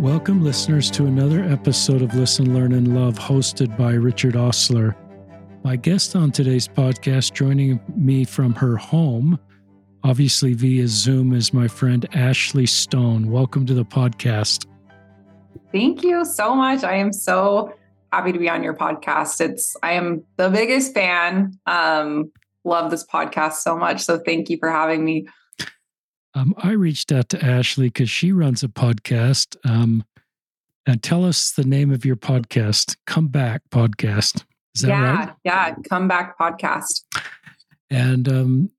Welcome, listeners, to another episode of Listen, Learn, and Love, hosted by Richard Ostler. My guest on today's podcast, joining me from her home, obviously via Zoom, is my friend Ashly Stone. Welcome to the podcast. Thank you so much. I am so happy to be on your podcast. It's I am the biggest fan. Um, love this podcast so much. So thank you for having me. Um, I reached out to Ashly because she runs a podcast. Um, and tell us the name of your podcast, Come Back Podcast. Is that yeah, right? Yeah, Come Back Podcast. And um,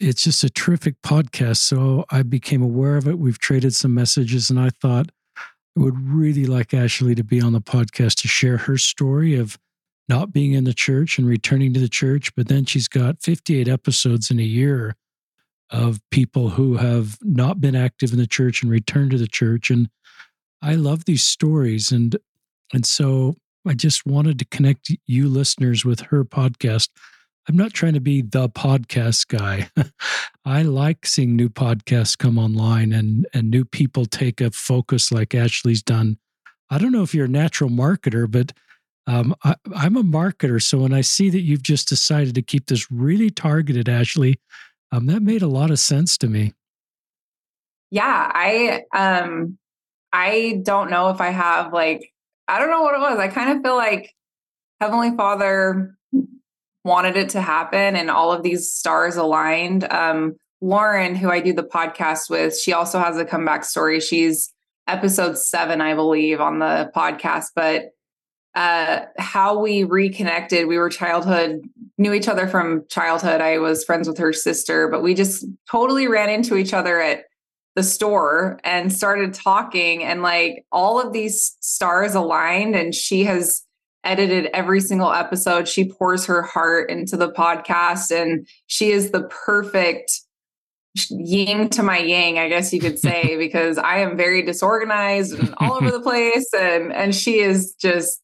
it's just a terrific podcast. So I became aware of it. We've traded some messages, and I thought I would really like Ashly to be on the podcast to share her story of not being in the church and returning to the church. But then she's got 58 episodes in a year of people who have not been active in the church and returned to the church. And I love these stories. And and so I just wanted to connect you listeners with her podcast. I'm not trying to be the podcast guy. I like seeing new podcasts come online and and new people take a focus like Ashly's done. I don't know if you're a natural marketer, but um, I, I'm a marketer. So when I see that you've just decided to keep this really targeted, Ashly, um, that made a lot of sense to me. Yeah, I um I don't know if I have like I don't know what it was. I kind of feel like Heavenly Father wanted it to happen and all of these stars aligned. Um Lauren, who I do the podcast with, she also has a comeback story. She's episode seven, I believe, on the podcast. But uh, how we reconnected. We were childhood, knew each other from childhood. I was friends with her sister, but we just totally ran into each other at the store and started talking. And like all of these stars aligned, and she has edited every single episode. She pours her heart into the podcast, and she is the perfect yin to my yang, I guess you could say, because I am very disorganized and all over the place. And and she is just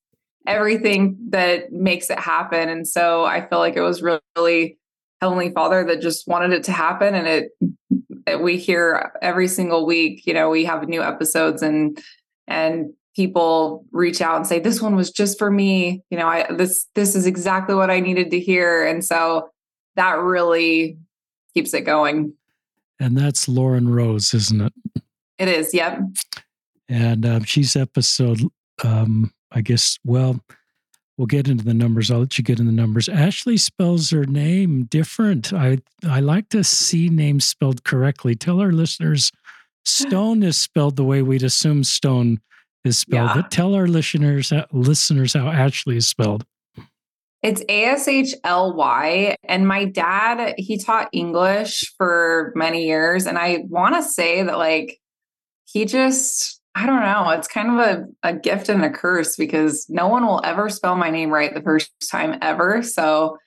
everything that makes it happen. And so I feel like it was really Heavenly Father that just wanted it to happen. And it, it, we hear every single week, you know, we have new episodes and, and people reach out and say, this one was just for me. You know, I, this, this is exactly what I needed to hear. And so that really keeps it going. And that's Lauren Rose, isn't it? It is. Yep. And um, she's episode um, I guess, well, we'll get into the numbers. I'll let you get in the numbers. Ashly spells her name different. I I like to see names spelled correctly. Tell our listeners Stone is spelled the way we'd assume Stone is spelled. Yeah. But tell our listeners uh, listeners how Ashly is spelled. It's A S H L Y. And my dad, he taught English for many years. And I want to say that, like, he just I don't know. It's kind of a, a gift and a curse because no one will ever spell my name right the first time ever. So,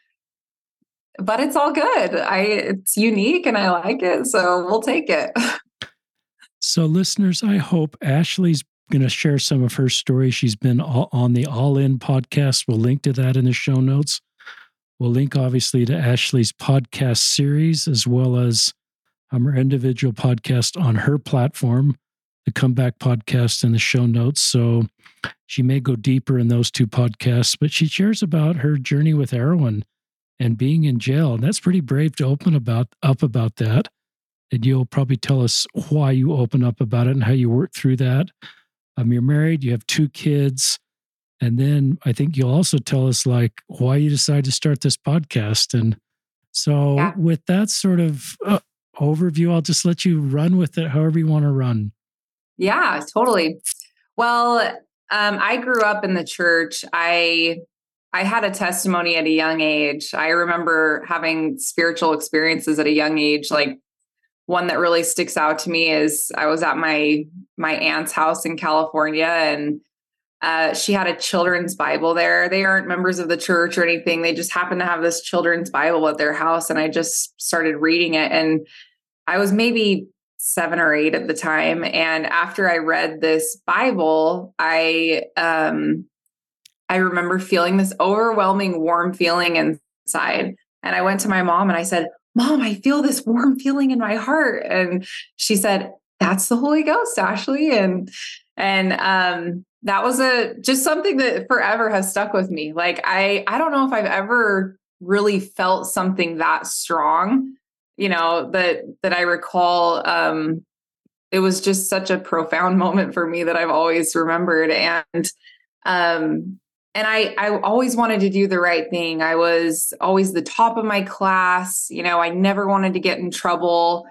but it's all good. I it's unique and I like it, so we'll take it. so, listeners, I hope Ashly's going to share some of her story. She's been on the All In podcast. We'll link to that in the show notes. We'll link obviously to Ashly's podcast series as well as um, her individual podcast on her platform the comeback podcast in the show notes. So she may go deeper in those two podcasts, but she shares about her journey with heroin and being in jail. And that's pretty brave to open about up about that. And you'll probably tell us why you open up about it and how you work through that. Um, you're married, you have two kids. And then I think you'll also tell us like why you decided to start this podcast. And so yeah. with that sort of uh, overview, I'll just let you run with it however you want to run. Yeah, totally. Well, um, I grew up in the church. I I had a testimony at a young age. I remember having spiritual experiences at a young age. Like one that really sticks out to me is I was at my my aunt's house in California, and uh, she had a children's Bible there. They aren't members of the church or anything. They just happened to have this children's Bible at their house, and I just started reading it. And I was maybe seven or eight at the time. And after I read this Bible, I um I remember feeling this overwhelming warm feeling inside. And I went to my mom and I said, Mom, I feel this warm feeling in my heart. And she said, That's the Holy Ghost, Ashly. And And um, that was a just something that forever has stuck with me. Like I I don't know if I've ever really felt something that strong, you know, that that I recall um it was just such a profound moment for me that I've always remembered and um and I I always wanted to do the right thing. I was always the top of my class, you know, I never wanted to get in trouble.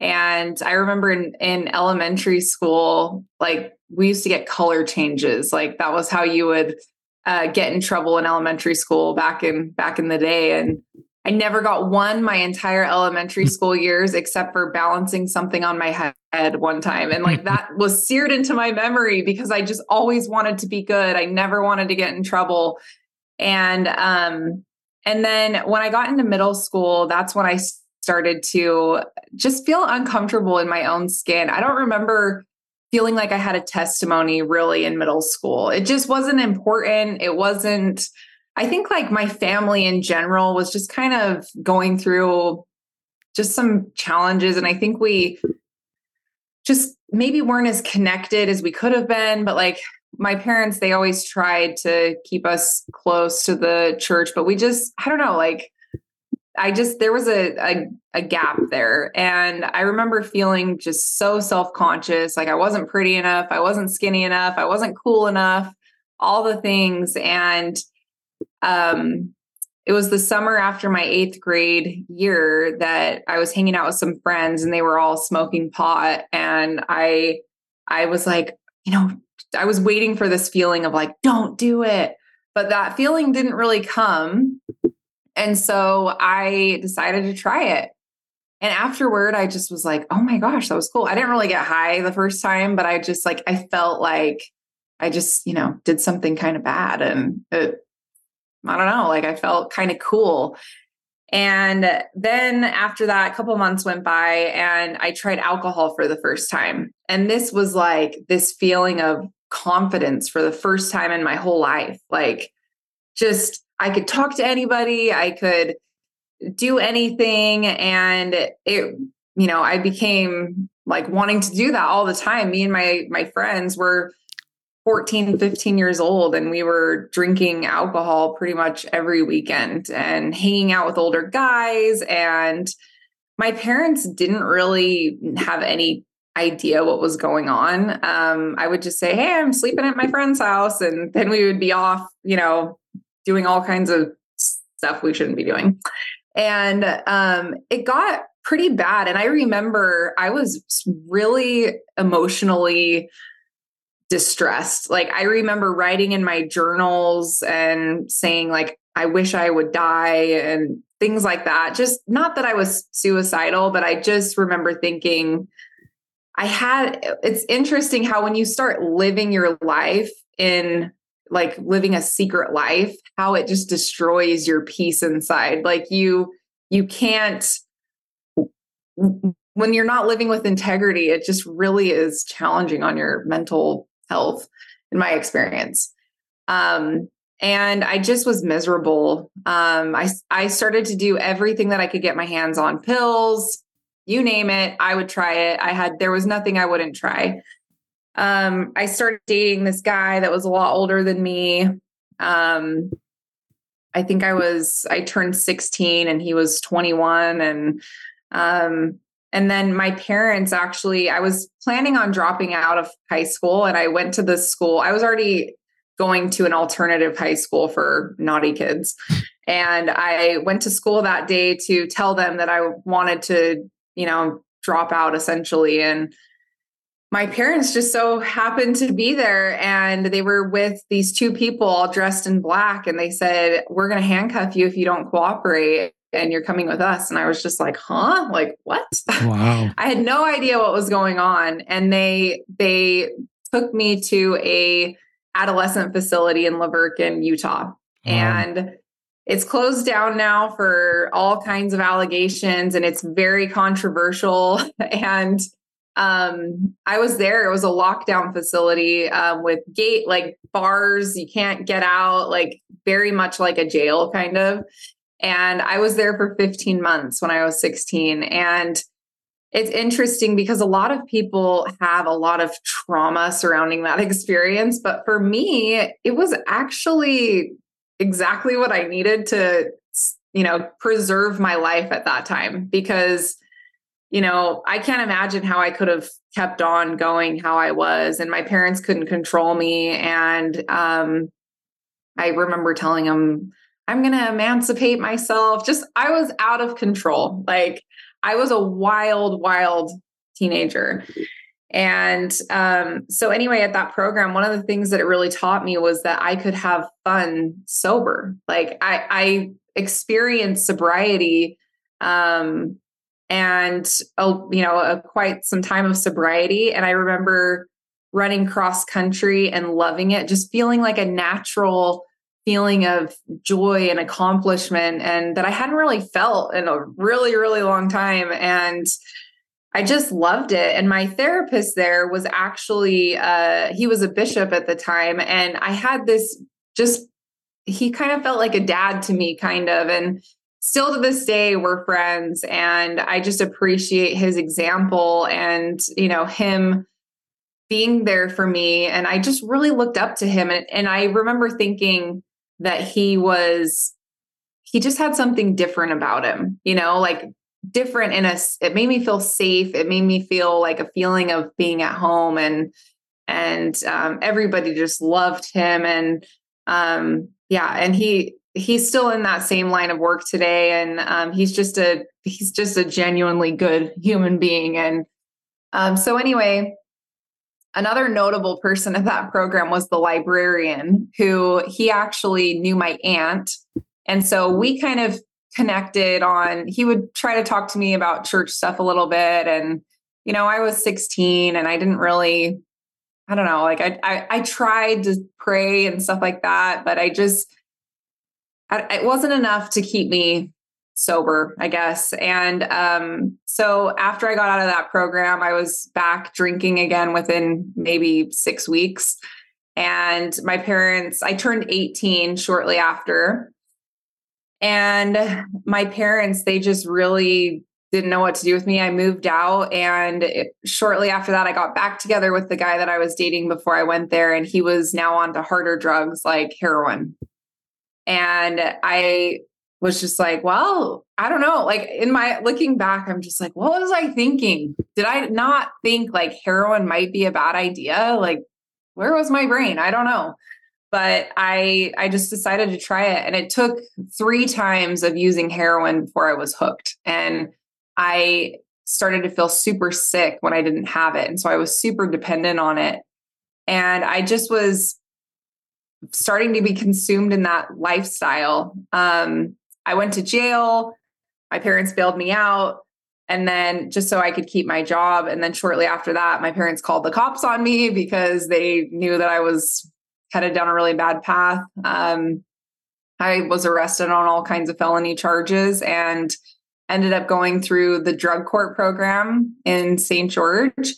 And I remember in, in elementary school, like we used to get color changes. Like that was how you would uh, get in trouble in elementary school back in back in the day. And I never got one my entire elementary hmm. school years except for balancing something on my head one time. And like that was seared into my memory because I just always wanted to be good. I never wanted to get in trouble. And um and then when I got into middle school, that's when I started to just feel uncomfortable in my own skin. I don't remember feeling like I had a testimony really in middle school. It just wasn't important. It wasn't, I think like my family in general was just kind of going through just some challenges. And I think we just maybe weren't as connected as we could have been. But like my parents, they always tried to keep us close to the church, but we just, I don't know, like, I just there was a, a, a gap there, and I remember feeling just so self conscious, like I wasn't pretty enough, I wasn't skinny enough, I wasn't cool enough, all the things, and um, it was the summer after my eighth grade year that I was hanging out with some friends, and they were all smoking pot, and I I was like, you know, I was waiting for this feeling of like, don't do it. But that feeling didn't really come. And so I decided to try it. And afterward, I just was like, oh my gosh, that was cool. I didn't really get high the first time, but I just like, I felt like I just, you know, did something kind of bad. And it, I don't know, like I felt kind of cool. And then after that, a couple months went by and I tried alcohol for the first time. And this was like this feeling of confidence for the first time in my whole life. Like, just I could talk to anybody, I could do anything. And it, you know, I became like wanting to do that all the time. Me and my my friends were 14, 15 years old, and we were drinking alcohol pretty much every weekend and hanging out with older guys. And my parents didn't really have any idea what was going on. Um, I would just say, Hey, I'm sleeping at my friend's house. And then we would be off, you know, doing all kinds of stuff we shouldn't be doing. And um, it got pretty bad. And I remember I was really emotionally distressed. Like I remember writing in my journals and saying like I wish I would die and things like that. Just not that I was suicidal, but I just remember thinking I had it's interesting how when you start living your life in like living a secret life how it just destroys your peace inside like you you can't when you're not living with integrity it just really is challenging on your mental health in my experience. Um and i just was miserable. Um i i started to do everything that i could get my hands on pills you name it i would try it. I had there was nothing i wouldn't try. Um, I started dating this guy that was a lot older than me. Um, I think I was I turned 16 and he was 21 and um and then my parents actually I was planning on dropping out of high school and I went to this school. I was already going to an alternative high school for naughty kids. And I went to school that day to tell them that I wanted to, you know, drop out essentially and my parents just so happened to be there and they were with these two people all dressed in black and they said we're going to handcuff you if you don't cooperate and you're coming with us and i was just like huh like what wow i had no idea what was going on and they they took me to a adolescent facility in La Verkin utah wow. and it's closed down now for all kinds of allegations and it's very controversial and um, I was there. It was a lockdown facility um, with gate like bars. You can't get out, like very much like a jail kind of. And I was there for 15 months when I was 16. And it's interesting because a lot of people have a lot of trauma surrounding that experience. But for me, it was actually exactly what I needed to, you know, preserve my life at that time because, you know, I can't imagine how I could have kept on going how I was, and my parents couldn't control me. And um, I remember telling them, I'm going to emancipate myself. Just, I was out of control. Like, I was a wild, wild teenager. And um, so, anyway, at that program, one of the things that it really taught me was that I could have fun sober. Like, I, I experienced sobriety um, and, uh, you know, a, quite some time of sobriety. And I remember running cross country and loving it, just feeling like a natural feeling of joy and accomplishment and that I hadn't really felt in a really, really long time. And I just loved it. And my therapist there was actually, uh, he was a bishop at the time. And I had this just, he kind of felt like a dad to me, kind of. And still to this day, we're friends. And I just appreciate his example and, you know, him being there for me. And I just really looked up to him. And, and I remember thinking, that he was he just had something different about him you know like different in a it made me feel safe. It made me feel like a feeling of being at home and and um, everybody just loved him and um, yeah and he he's still in that same line of work today and um, he's just a he's just a genuinely good human being and um, so anyway Another notable person at that program was the librarian, who he actually knew my aunt. And so we kind of connected on, he would try to talk to me about church stuff a little bit. And, you know, I was 16 and I didn't really, I don't know, like I, I, I tried to pray and stuff like that, but I just, I, it wasn't enough to keep me sober, I guess. And um, so after I got out of that program, I was back drinking again within maybe six weeks. And my parents, I turned 18 shortly after. And my parents, they just really didn't know what to do with me. I moved out. And it, shortly after that, I got back together with the guy that I was dating before I went there. And he was now on to harder drugs like heroin. And I was just like, well, I don't know. Like in my looking back, I'm just like, what was I thinking? Did I not think like heroin might be a bad idea? Like, where was my brain? I don't know. But I I just decided to try it. And it took three times of using heroin before I was hooked. And I started to feel super sick when I didn't have it. And so I was super dependent on it. And I just was starting to be consumed in that lifestyle. Um, I went to jail. My parents bailed me out. And then just so I could keep my job. And then shortly after that, my parents called the cops on me because they knew that I was headed down a really bad path. Um, I was arrested on all kinds of felony charges and ended up going through the drug court program in St. George.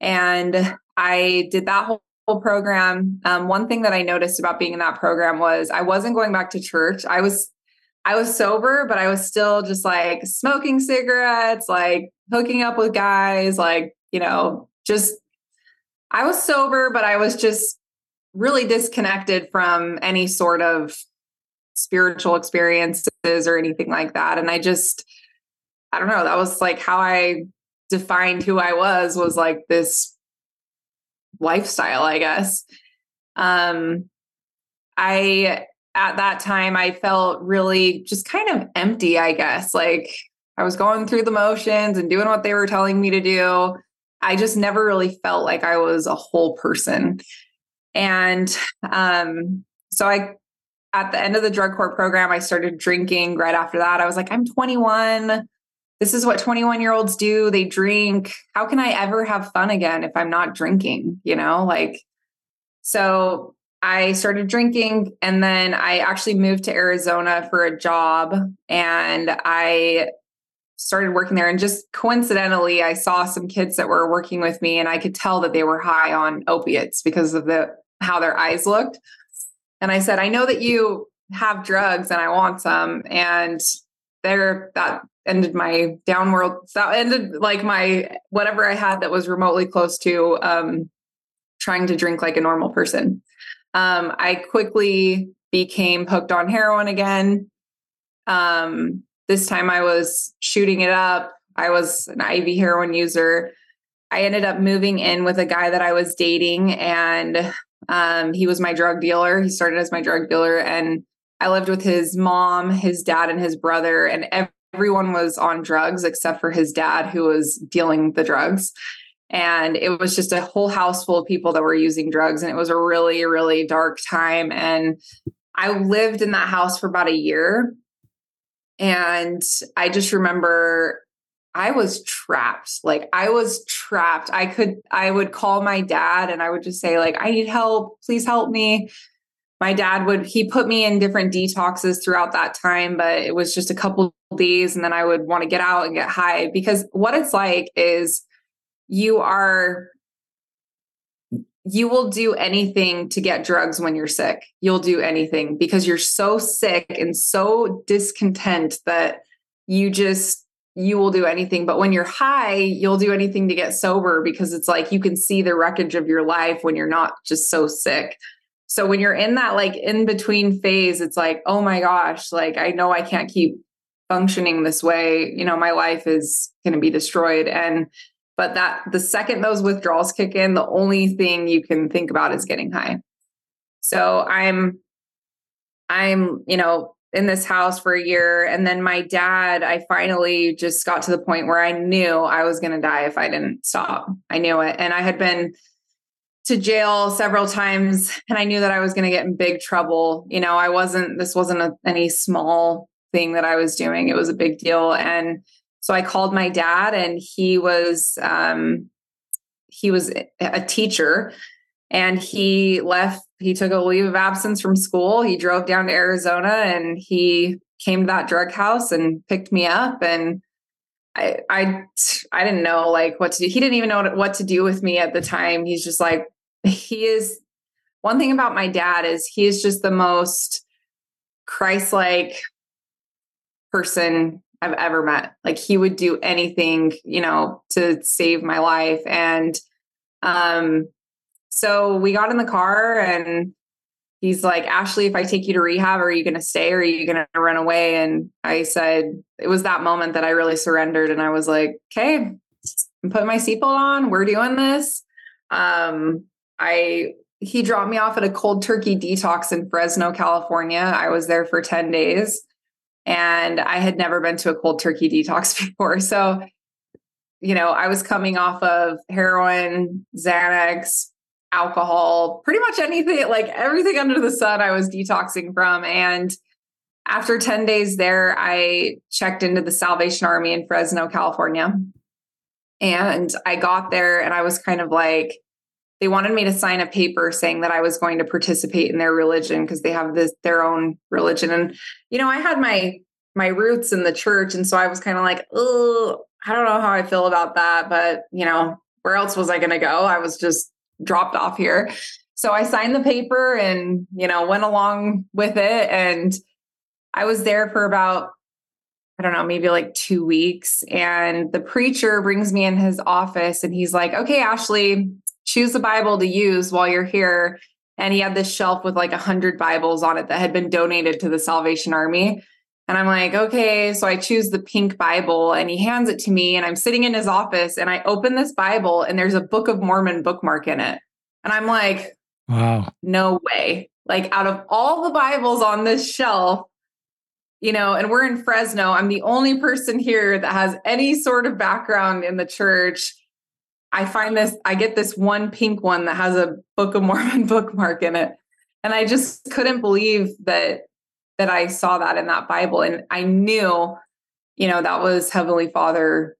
And I did that whole program. Um, one thing that I noticed about being in that program was I wasn't going back to church. I was I was sober, but I was still just like smoking cigarettes, like hooking up with guys, like, you know, just I was sober, but I was just really disconnected from any sort of spiritual experiences or anything like that. And I just, I don't know, that was like how I defined who I was, was like this lifestyle, I guess. Um, I at that time I felt really just kind of empty, I guess. Like I was going through the motions and doing what they were telling me to do. I just never really felt like I was a whole person. And um, so I, at the end of the drug court program, I started drinking right after that. I was like, I'm 21. This is what 21 year olds do. They drink. How can I ever have fun again if I'm not drinking? You know, like, so I started drinking and then I actually moved to Arizona for a job and I started working there and just coincidentally I saw some kids that were working with me and I could tell that they were high on opiates because of the how their eyes looked. And I said, "I know that you have drugs and I want some." And they're that ended my downward that ended like my whatever I had that was remotely close to um trying to drink like a normal person. Um I quickly became hooked on heroin again. Um this time I was shooting it up. I was an IV heroin user. I ended up moving in with a guy that I was dating and um, he was my drug dealer. He started as my drug dealer, and I lived with his mom, his dad, and his brother, and everyone was on drugs except for his dad, who was dealing the drugs. And it was just a whole house full of people that were using drugs, and it was a really, really dark time. And I lived in that house for about a year. And I just remember I was trapped. Like I was trapped. I could I would call my dad and I would just say like I need help. Please help me. My dad would he put me in different detoxes throughout that time, but it was just a couple days and then I would want to get out and get high because what it's like is you are you will do anything to get drugs when you're sick. You'll do anything because you're so sick and so discontent that you just you will do anything. But when you're high, you'll do anything to get sober because it's like you can see the wreckage of your life when you're not just so sick. So when you're in that like in between phase, it's like, oh my gosh, like I know I can't keep functioning this way. You know, my life is going to be destroyed. And, but that the second those withdrawals kick in, the only thing you can think about is getting high. So I'm, I'm, you know, in this house for a year. And then my dad, I finally just got to the point where I knew I was going to die if I didn't stop. I knew it. And I had been to jail several times and I knew that I was going to get in big trouble. You know, I wasn't, this wasn't a, any small thing that I was doing, it was a big deal. And so I called my dad and he was, um, he was a teacher and he left he took a leave of absence from school. He drove down to arizona and he came to that drug house and picked me up and i i i didn't know like what to do. He didn't even know what to do with me at the time. He's just like he is one thing about my dad is he is just the most christ-like person i've ever met like he would do anything you know to save my life and um so we got in the car and he's like, Ashly, if I take you to rehab, are you going to stay or are you going to run away? And I said, it was that moment that I really surrendered. And I was like, okay, I'm putting my seatbelt on. We're doing this. Um, I, he dropped me off at a cold turkey detox in Fresno, California. I was there for 10 days and I had never been to a cold turkey detox before. So, you know, I was coming off of heroin, Xanax, alcohol, pretty much anything, like everything under the sun, I was detoxing from. And after 10 days there, I checked into the Salvation Army in Fresno, California. And I got there and I was kind of like, they wanted me to sign a paper saying that I was going to participate in their religion because they have this their own religion. And you know, I had my my roots in the church. And so I was kind of like, oh, I don't know how I feel about that. But you know, where else was I gonna go? I was just dropped off here. So I signed the paper and, you know, went along with it. And I was there for about, I don't know, maybe like two weeks. And the preacher brings me in his office and he's like, okay, Ashly, choose a Bible to use while you're here. And he had this shelf with like a hundred Bibles on it that had been donated to the Salvation Army. And I'm like, okay. So I choose the pink Bible and he hands it to me. And I'm sitting in his office and I open this Bible and there's a Book of Mormon bookmark in it. And I'm like, wow, no way. Like, out of all the Bibles on this shelf, you know, and we're in Fresno, I'm the only person here that has any sort of background in the church. I find this, I get this one pink one that has a Book of Mormon bookmark in it. And I just couldn't believe that that I saw that in that Bible. And I knew, you know, that was Heavenly Father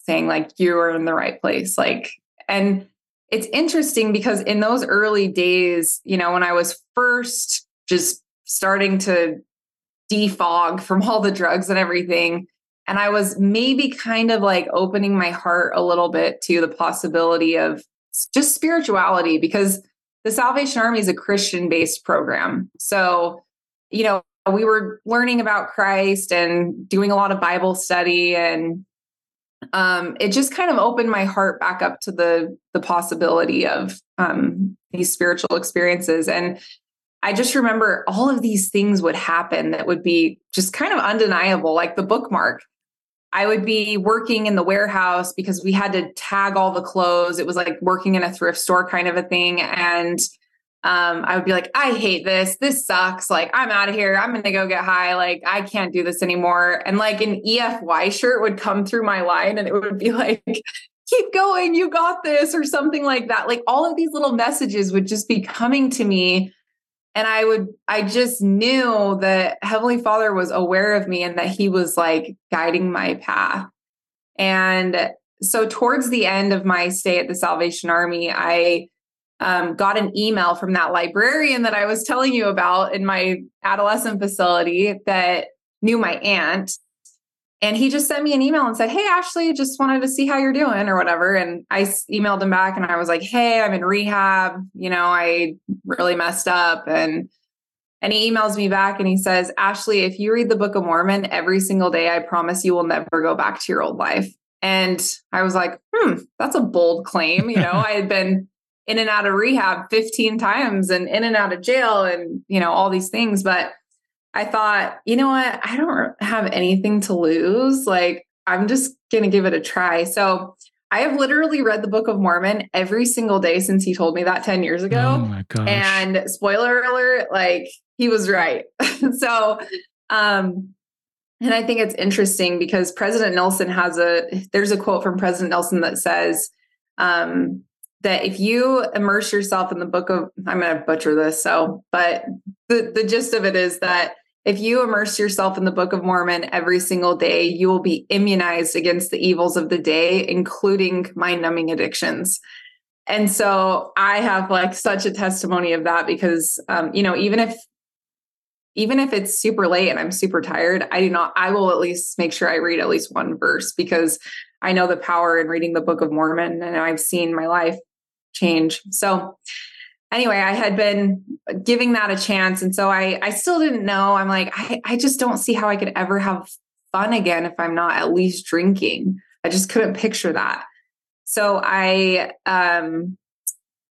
saying, like, you are in the right place. Like, and it's interesting because in those early days, you know, when I was first just starting to defog from all the drugs and everything, and I was maybe kind of like opening my heart a little bit to the possibility of just spirituality because the Salvation Army is a Christian based program. So, you know, we were learning about Christ and doing a lot of Bible study and um, it just kind of opened my heart back up to the the possibility of um, these spiritual experiences and I just remember all of these things would happen that would be just kind of undeniable, like the bookmark. I would be working in the warehouse because we had to tag all the clothes. It was like working in a thrift store kind of a thing. And um, I would be like, I hate this. This sucks. Like, I'm out of here. I'm going to go get high. Like, I can't do this anymore. And like an EFY shirt would come through my line and it would be like, keep going. You got this, or something like that. Like, all of these little messages would just be coming to me. And I would, I just knew that Heavenly Father was aware of me and that He was like guiding my path. And so, towards the end of my stay at the Salvation Army, I um, got an email from that librarian that I was telling you about in my adolescent facility that knew my aunt. And he just sent me an email and said, Hey, Ashly, just wanted to see how you're doing or whatever. And I emailed him back and I was like, Hey, I'm in rehab. You know, I really messed up. And and he emails me back and he says, Ashly, if you read the Book of Mormon every single day, I promise you will never go back to your old life. And I was like, hmm, that's a bold claim. You know, I had been in and out of rehab 15 times and in and out of jail and you know all these things but i thought you know what? I don't have anything to lose. Like i'm just going to give it a try. So i have literally read the book of mormon every single day since he told me that 10 years ago. oh my gosh. and spoiler alert like he was right. So um and i think it's interesting because president nelson has a there's a quote from president nelson that says um that if you immerse yourself in the book of i'm going to butcher this so but the, the gist of it is that if you immerse yourself in the book of mormon every single day you will be immunized against the evils of the day including mind numbing addictions and so i have like such a testimony of that because um, you know even if even if it's super late and i'm super tired i do not i will at least make sure i read at least one verse because I know the power in reading the Book of Mormon and I've seen my life change. So anyway, I had been giving that a chance. And so I, I still didn't know. I'm like, I, I just don't see how I could ever have fun again if I'm not at least drinking. I just couldn't picture that. So I, um,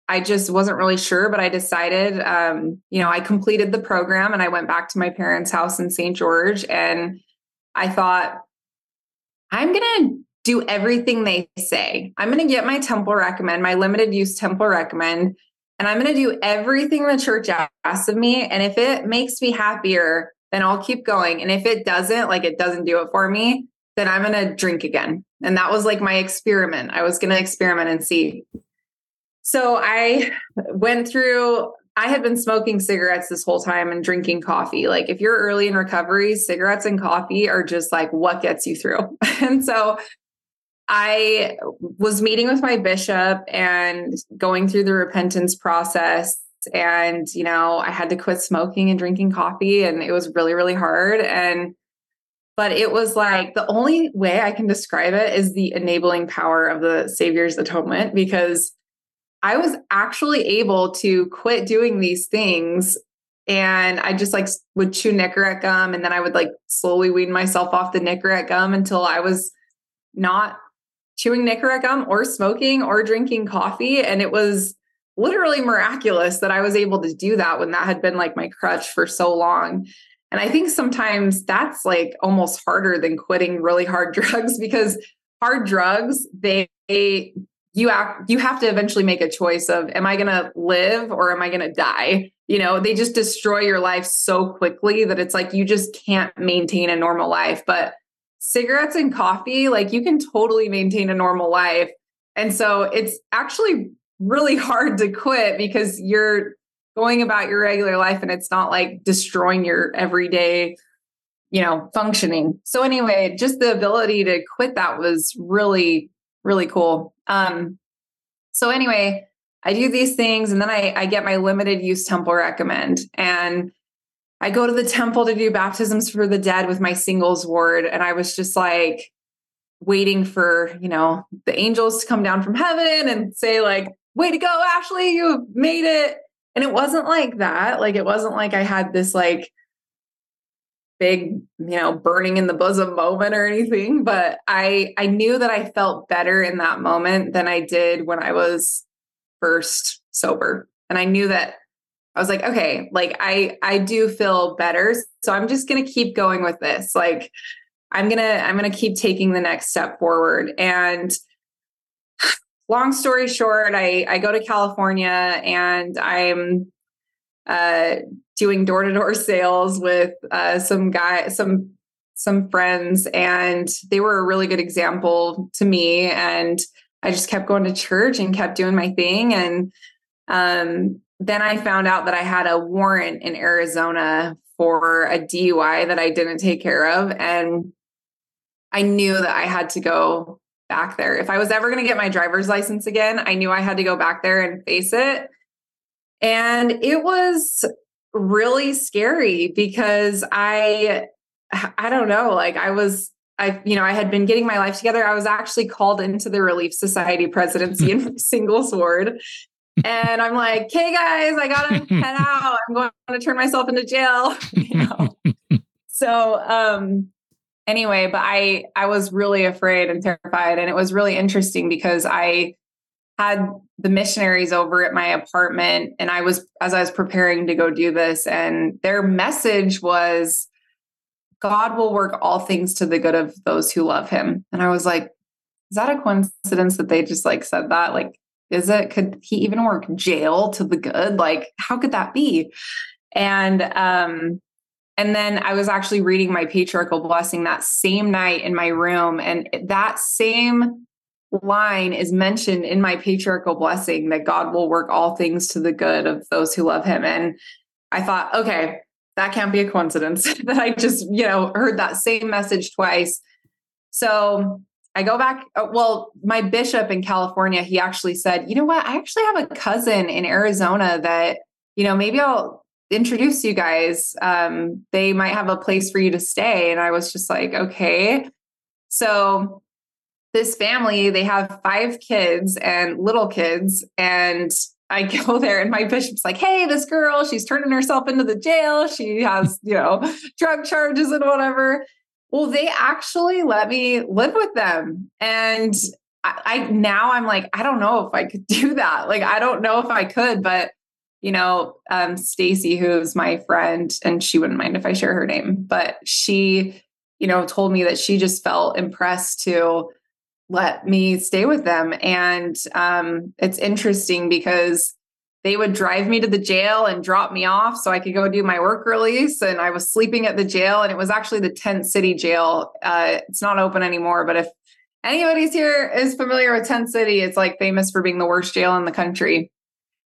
I just wasn't really sure, but I decided, um, you know, I completed the program and I went back to my parents' house in St. George and I thought, I'm going to do everything they say. I'm going to get my temple recommend, my limited use temple recommend, and I'm going to do everything the church asks of me. And if it makes me happier, then I'll keep going. And if it doesn't, like it doesn't do it for me, then I'm going to drink again. And that was like my experiment. I was going to experiment and see. So I went through, I had been smoking cigarettes this whole time and drinking coffee. Like if you're early in recovery, cigarettes and coffee are just like what gets you through. and so I was meeting with my bishop and going through the repentance process. And, you know, I had to quit smoking and drinking coffee, and it was really, really hard. And, but it was like the only way I can describe it is the enabling power of the Savior's atonement because I was actually able to quit doing these things. And I just like would chew Nicorette gum, and then I would like slowly wean myself off the Nicorette gum until I was not chewing Nicorette gum or smoking or drinking coffee. And it was literally miraculous that I was able to do that when that had been like my crutch for so long. And I think sometimes that's like almost harder than quitting really hard drugs because hard drugs, they, you act, you have to eventually make a choice of am I going to live or am I going to die? You know, they just destroy your life so quickly that it's like you just can't maintain a normal life. But cigarettes and coffee, like you can totally maintain a normal life. And so it's actually really hard to quit because you're going about your regular life and it's not like destroying your everyday you know functioning. So anyway just the ability to quit that was really really cool. Um so anyway i do these things and then i i get my limited use temple recommend. And I go to the temple to do baptisms for the dead with my singles ward. And I was just like waiting for, you know, the angels to come down from heaven and say, like, way to go, Ashly, you made it. And it wasn't like that. Like, it wasn't like I had this like big, you know, burning in the bosom moment or anything, but I I knew that I felt better in that moment than I did when I was first sober. And I knew that I was like, okay, like I I do feel better, so I'm just going to keep going with this. Like I'm going to I'm going to keep taking the next step forward and long story short, I I go to California and I'm uh, doing door to door sales with uh, some guy, some some friends, and they were a really good example to me. And I just kept going to church and kept doing my thing. And um, then I found out that I had a warrant in Arizona for a DUI that I didn't take care of, and I knew that I had to go back there. If I was ever going to get my driver's license again, I knew I had to go back there and face it. And it was really scary because I I don't know, like I was I you know, I had been getting my life together. I was actually called into the Relief Society presidency in singles sword. And I'm like, "Okay guys, I got to head out. I'm going to turn myself into jail." you know. so, um anyway, but I I was really afraid and terrified and it was really interesting because I had the missionaries over at my apartment and I was as I was preparing to go do this and their message was God will work all things to the good of those who love him. And I was like, is that a coincidence that they just like said that? Like, is it could he even work jail to the good? Like, how could that be? And um and then I was actually reading my patriarchal blessing that same night in my room and that same line is mentioned in my patriarchal blessing that God will work all things to the good of those who love him. And I thought, okay, that can't be a coincidence that I just, you know, heard that same message twice. So I go back. Uh, well, my bishop in California, he actually said, you know what? I actually have a cousin in Arizona that, you know, maybe I'll introduce you guys. Um, they might have a place for you to stay. And I was just like, okay. So this family, they have five kids and little kids. And I go there and my bishop's like, hey, this girl, she's turning herself into the jail. She has, you know, drug charges and whatever. Well, they actually let me live with them. And I, I now I'm like, I don't know if I could do that. Like, I don't know if I could, but you know, um, Stacy, who's my friend, and she wouldn't mind if I share her name, but she, you know, told me that she just felt impressed to let me stay with them. And um, it's interesting because they would drive me to the jail and drop me off so I could go do my work release. And I was sleeping at the jail, and it was actually the Tent City jail. Uh, it's not open anymore, but if anybody's here is familiar with Tent City, it's like famous for being the worst jail in the country.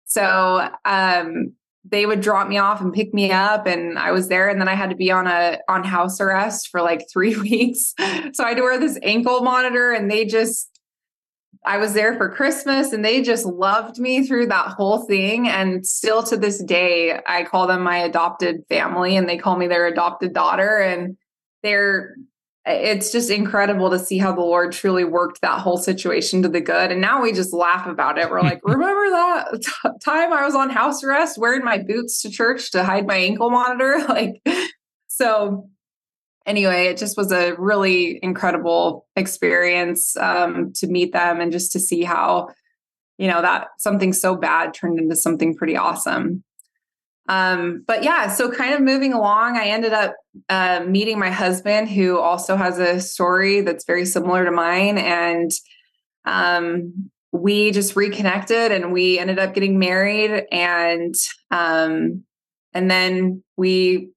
So um, they would drop me off and pick me up and I was there and then I had to be on a on house arrest for like 3 weeks. So I had to wear this ankle monitor and they just I was there for Christmas and they just loved me through that whole thing and still to this day I call them my adopted family and they call me their adopted daughter and they're it's just incredible to see how the Lord truly worked that whole situation to the good. And now we just laugh about it. We're like, remember that t- time I was on house arrest wearing my boots to church to hide my ankle monitor? Like, so anyway, it just was a really incredible experience um, to meet them and just to see how, you know, that something so bad turned into something pretty awesome. Um, but yeah, so kind of moving along, I ended up uh, meeting my husband, who also has a story that's very similar to mine, and um, we just reconnected, and we ended up getting married, and um, and then we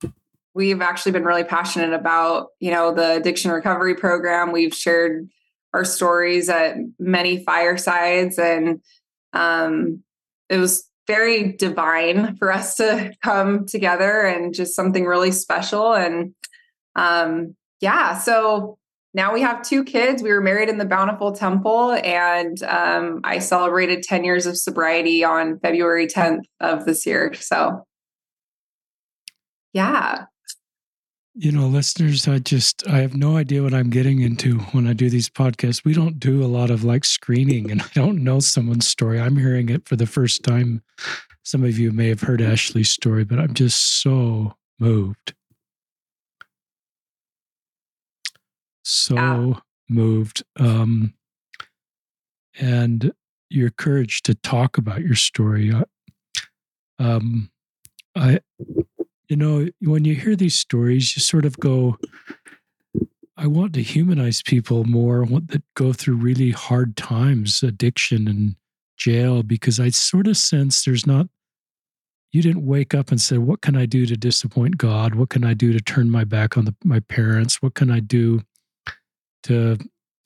we've actually been really passionate about you know the addiction recovery program. We've shared our stories at many firesides, and um, it was very divine for us to come together and just something really special. And um, yeah, so now we have two kids. We were married in the Bountiful Temple, and um, I celebrated 10 years of sobriety on February 10th of this year. So, yeah. You know, listeners, I just I have no idea what I'm getting into when I do these podcasts. We don't do a lot of like screening and I don't know someone's story. I'm hearing it for the first time. Some of you may have heard Ashly's story, but I'm just so moved. so yeah. moved. Um, and your courage to talk about your story. Uh, um, I, you know, when you hear these stories, you sort of go, I want to humanize people more that go through really hard times, addiction and jail, because I sort of sense there's not, you didn't wake up and say, What can I do to disappoint God? What can I do to turn my back on the, my parents? What can I do to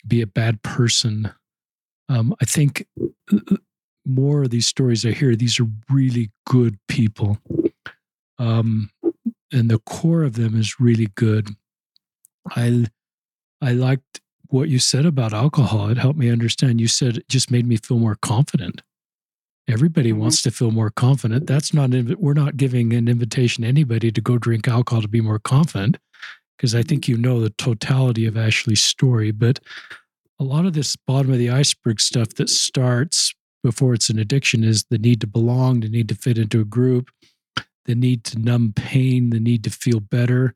be a bad person? Um, I think uh, more of these stories I hear, these are really good people. Um, and the core of them is really good. I I liked what you said about alcohol. It helped me understand. You said it just made me feel more confident. Everybody mm-hmm. wants to feel more confident. That's not we're not giving an invitation to anybody to go drink alcohol to be more confident because I think you know the totality of Ashly's story, but a lot of this bottom of the iceberg stuff that starts before it's an addiction is the need to belong, the need to fit into a group, the need to numb pain, the need to feel better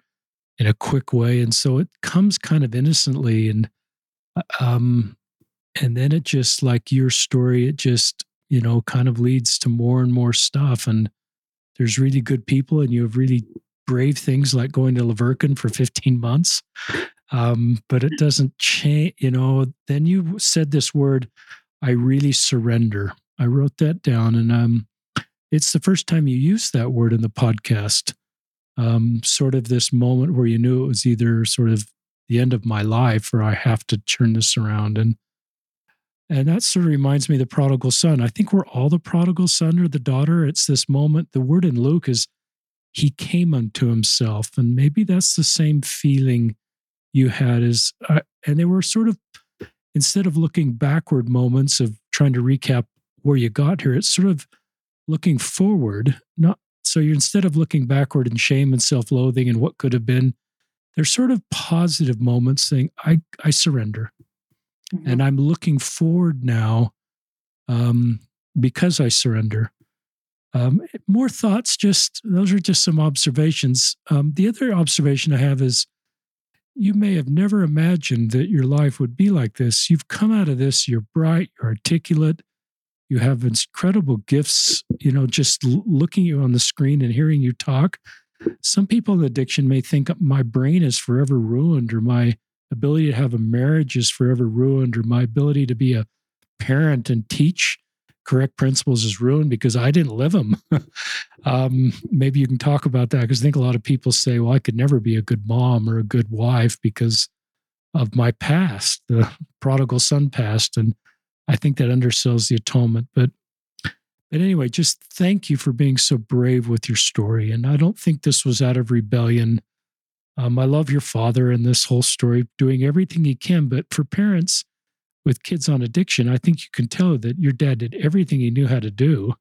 in a quick way. And so it comes kind of innocently and uh, um and then it just like your story, it just, you know, kind of leads to more and more stuff. And there's really good people and you have really brave things like going to La Verkin for 15 months um, but it doesn't change. You know, then you said this word, I really surrender. I wrote that down, and um, it's the first time you use that word in the podcast. Um, sort of this moment where you knew it was either sort of the end of my life or I have to turn this around. And and that sort of reminds me of the prodigal son. I think we're all the prodigal son or the daughter. It's this moment. The word in Luke is he came unto himself. And maybe that's the same feeling you had is, uh, and they were sort of, instead of looking backward moments of trying to recap where you got here, it's sort of looking forward. Not so you're instead of looking backward in shame and self-loathing and what could have been, there's sort of positive moments saying, I, I surrender. Mm-hmm. And I'm looking forward now um, because I surrender. Um, more thoughts, just those are just some observations. Um, the other observation I have is you may have never imagined that your life would be like this. You've come out of this, you're bright, you're articulate, you have incredible gifts. You know, just looking you on the screen and hearing you talk. Some people in addiction may think my brain is forever ruined, or my ability to have a marriage is forever ruined, or my ability to be a parent and teach correct principles is ruined because I didn't live them. um, maybe you can talk about that because I think a lot of people say, well, I could never be a good mom or a good wife because of my past, the prodigal son past. And I think that undersells the atonement. But but anyway, just thank you for being so brave with your story. And I don't think this was out of rebellion. Um, I love your father and this whole story, doing everything he can. But for parents, with kids on addiction, I think you can tell that your dad did everything he knew how to do,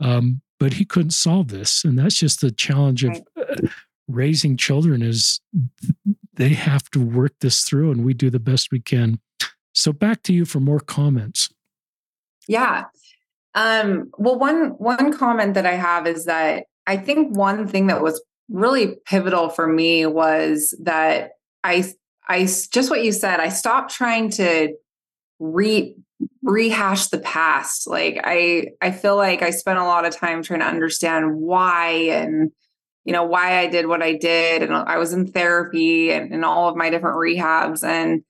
um, but he couldn't solve this, and that's just the challenge of uh, raising children. Is they have to work this through, and we do the best we can. So back to you for more comments. Yeah. Um, well, one one comment that I have is that I think one thing that was really pivotal for me was that I I just what you said. I stopped trying to re rehash the past like i i feel like i spent a lot of time trying to understand why and you know why i did what i did and i was in therapy and, and all of my different rehabs and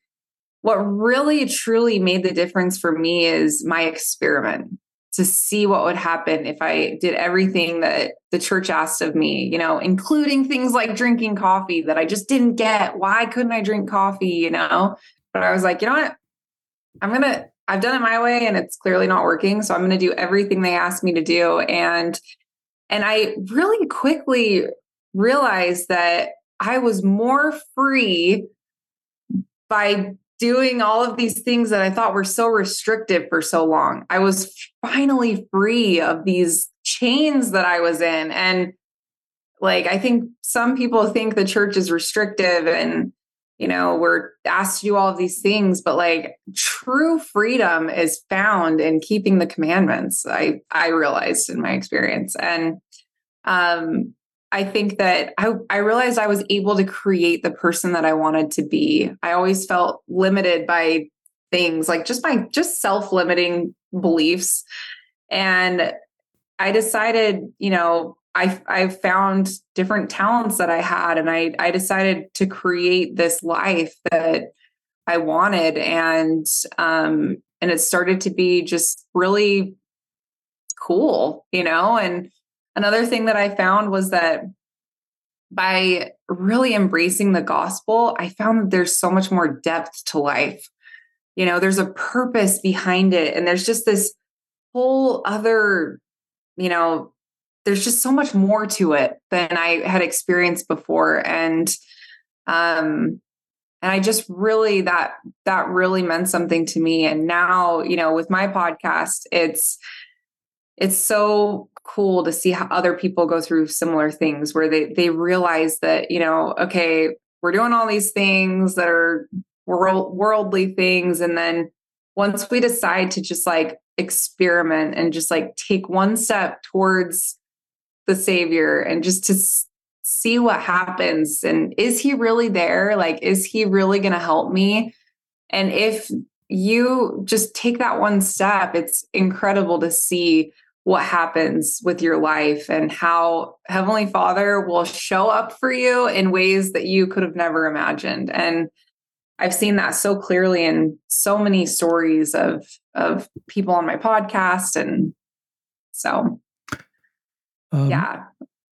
what really truly made the difference for me is my experiment to see what would happen if i did everything that the church asked of me you know including things like drinking coffee that i just didn't get why couldn't i drink coffee you know but i was like you know what I'm going to, I've done it my way and it's clearly not working. So I'm going to do everything they asked me to do. And, and I really quickly realized that I was more free by doing all of these things that I thought were so restrictive for so long. I was finally free of these chains that I was in. And like, I think some people think the church is restrictive and you know we're asked to do all of these things but like true freedom is found in keeping the commandments i i realized in my experience and um I think that I, I realized I was able to create the person that I wanted to be. I always felt limited by things like just my just self-limiting beliefs. And I decided, you know, I I found different talents that I had and I I decided to create this life that I wanted and um and it started to be just really cool, you know, and another thing that I found was that by really embracing the gospel, I found that there's so much more depth to life. You know, there's a purpose behind it and there's just this whole other, you know, there's just so much more to it than I had experienced before and um and I just really that that really meant something to me and now, you know, with my podcast, it's it's so cool to see how other people go through similar things where they they realize that, you know, okay, we're doing all these things that are world, worldly things. And then once we decide to just like experiment and just like take one step towards the savior and just to see what happens and is he really there? Like is he really going to help me? And if you just take that one step it's incredible to see what happens with your life and how heavenly father will show up for you in ways that you could have never imagined and i've seen that so clearly in so many stories of of people on my podcast and so um, yeah.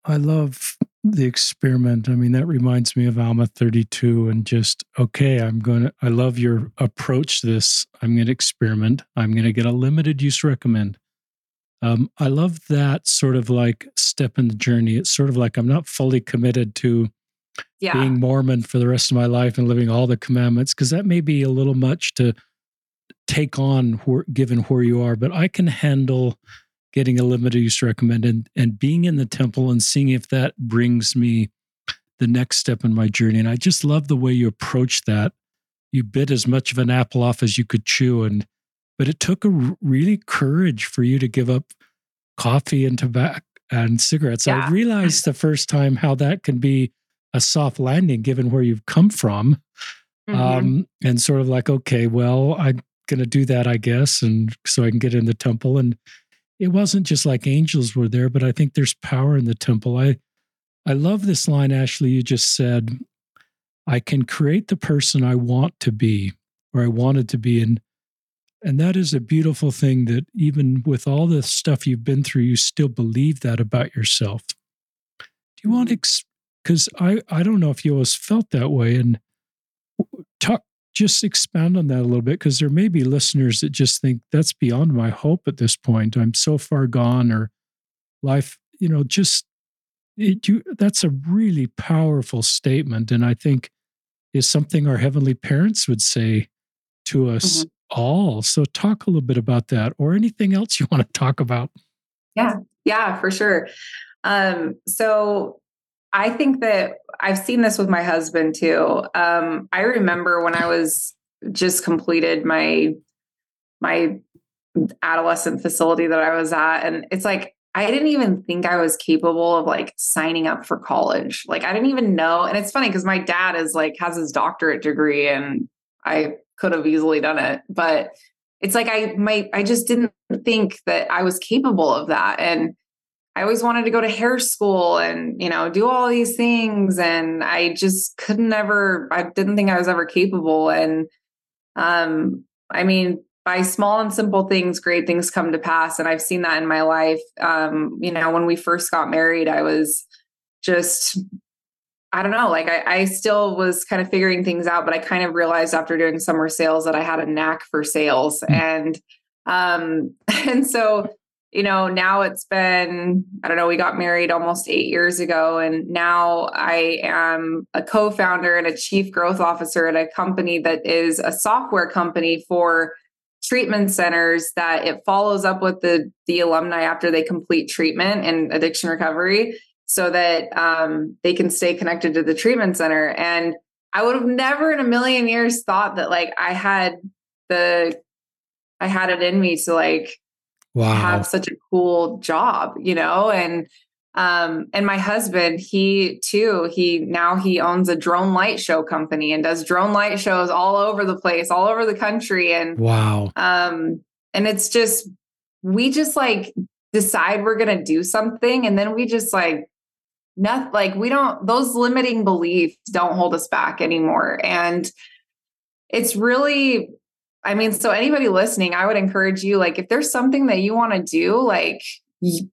I love the experiment. I mean, that reminds me of Alma 32 and just, okay, I'm going to, I love your approach this. I'm going to experiment. I'm going to get a limited use recommend. Um, I love that sort of like step in the journey. It's sort of like I'm not fully committed to yeah. being Mormon for the rest of my life and living all the commandments because that may be a little much to take on given where you are, but I can handle getting a limited use recommended and being in the temple and seeing if that brings me the next step in my journey. And I just love the way you approach that. You bit as much of an apple off as you could chew. And but it took a really courage for you to give up coffee and tobacco and cigarettes. Yeah. I realized the first time how that can be a soft landing given where you've come from. Mm-hmm. Um, and sort of like, okay, well, I'm going to do that, I guess. And so I can get in the temple. And it wasn't just like angels were there, but I think there's power in the temple. I I love this line, Ashly, you just said, I can create the person I want to be or I wanted to be. And and that is a beautiful thing that even with all the stuff you've been through, you still believe that about yourself. Do you want to because I, I don't know if you always felt that way and talk just expand on that a little bit because there may be listeners that just think that's beyond my hope at this point. I'm so far gone, or life, you know, just it, you, that's a really powerful statement. And I think is something our heavenly parents would say to us mm-hmm. All. So, talk a little bit about that or anything else you want to talk about. Yeah, yeah, for sure. Um, so, I think that I've seen this with my husband too. Um, I remember when I was just completed my my adolescent facility that I was at, and it's like I didn't even think I was capable of like signing up for college. Like I didn't even know. And it's funny because my dad is like has his doctorate degree, and I could have easily done it, but it's like I might I just didn't think that I was capable of that, and I always wanted to go to hair school and, you know, do all these things. And I just couldn't ever, I didn't think I was ever capable. And um, I mean, by small and simple things, great things come to pass. And I've seen that in my life. Um, you know, when we first got married, I was just, I don't know, like I, I still was kind of figuring things out, but I kind of realized after doing summer sales that I had a knack for sales. Mm-hmm. And um, and so you know, now it's been, I don't know, we got married almost eight years ago. And now I am a co founder and a chief growth officer at a company that is a software company for treatment centers that it follows up with the, the alumni after they complete treatment and addiction recovery so that um, they can stay connected to the treatment center. And I would have never in a million years thought that like I had the, I had it in me to like, wow. have such a cool job, you know? And Um, and my husband, he too, he now he owns a drone light show company and does drone light shows all over the place, all over the country. And wow. Um, and it's just we just like decide we're gonna do something, and then we just like nothing like we don't those limiting beliefs don't hold us back anymore. And it's really I mean, so anybody listening, I would encourage you, like, if there's something that you want to do, like,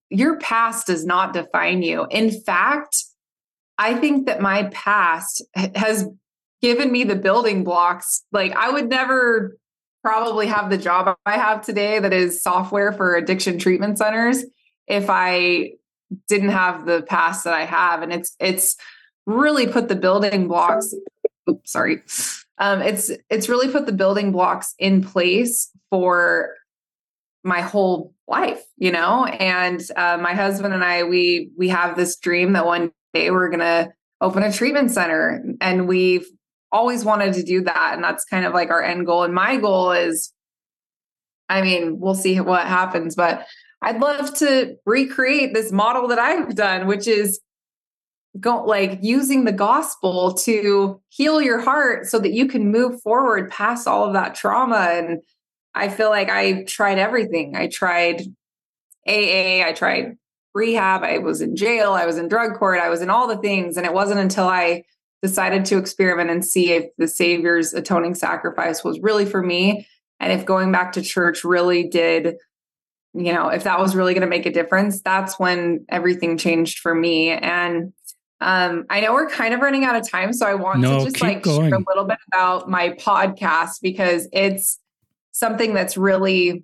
your past does not define you. In fact, I think that my past has given me the building blocks. Like I would never probably have the job I have today that is software for addiction treatment centers if I didn't have the past that I have. And it's it's really put the building blocks oops, sorry. Um, it's it's really put the building blocks in place for my whole life you know? And uh, my husband and i we we have this dream that one day we're to open a treatment center. And we've always wanted to do that. And that's kind of like our end goal. And my goal is i mean we'll see what happens but i'd love to recreate this model that i've done which is go like using the gospel to heal your heart so that you can move forward past all of that trauma and I feel like I tried everything. I tried AA, I tried rehab, I was in jail, I was in drug court, I was in all the things. And it wasn't until I decided to experiment and see if the Savior's atoning sacrifice was really for me. And if going back to church really did, you know, if that was really going to make a difference, that's when everything changed for me. And um, I know we're kind of running out of time, so I want no, to just like going. share a little bit about my podcast because it's something that's really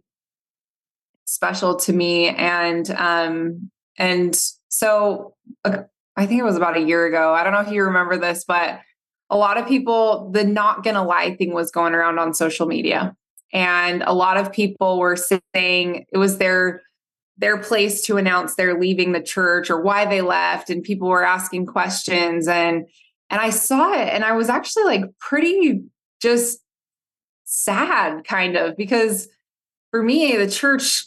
special to me and um and so uh, i think it was about a year ago i don't know if you remember this but a lot of people the not gonna lie thing was going around on social media and a lot of people were saying it was their their place to announce they're leaving the church or why they left. And people were asking questions and and i saw it and i was actually like pretty just sad kind of because for me the church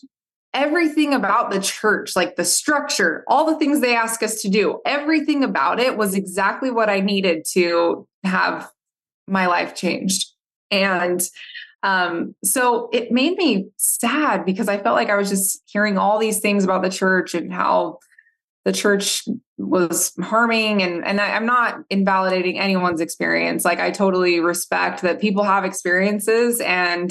everything about the church like the structure all the things they ask us to do everything about it was exactly what i needed to have my life changed. And um, so it made me sad because i felt like i was just hearing all these things about the church and how the church was harming and and I, am not invalidating anyone's experience. Like i totally respect that people have experiences and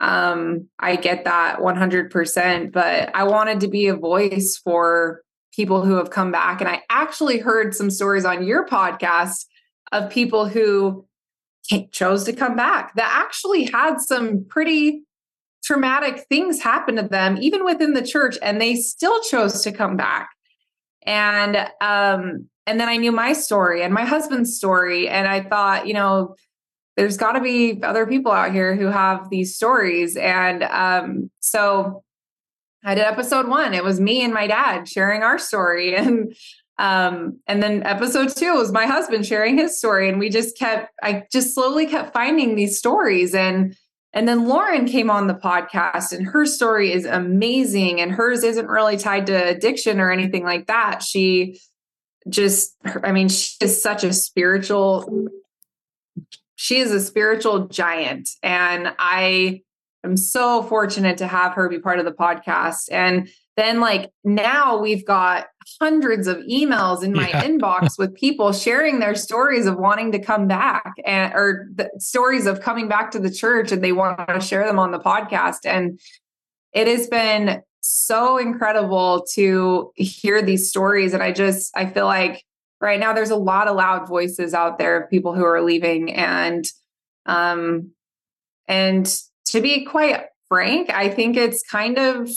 um i get that 100% but i wanted to be a voice for people who have come back. And i actually heard some stories on your podcast of people who chose to come back that actually had some pretty traumatic things happen to them even within the church and they still chose to come back and um, and then I knew my story and my husband's story. And I thought, you know, there's got to be other people out here who have these stories. And um, so I did episode one. It was me and my dad sharing our story. And um, and then episode two was my husband sharing his story. And we just kept, I just slowly kept finding these stories. And and then Lauren came on the podcast, and her story is amazing. And hers isn't really tied to addiction or anything like that. She just, I mean, she is such a spiritual, she is a spiritual giant. And I am so fortunate to have her be part of the podcast. And then like now we've got hundreds of emails in my yeah. inbox with people sharing their stories of wanting to come back and or the stories of coming back to the church and they want to share them on the podcast. And it has been so incredible to hear these stories. And i just i feel like right now there's a lot of loud voices out there of people who are leaving. And um and to be quite frank i think it's kind of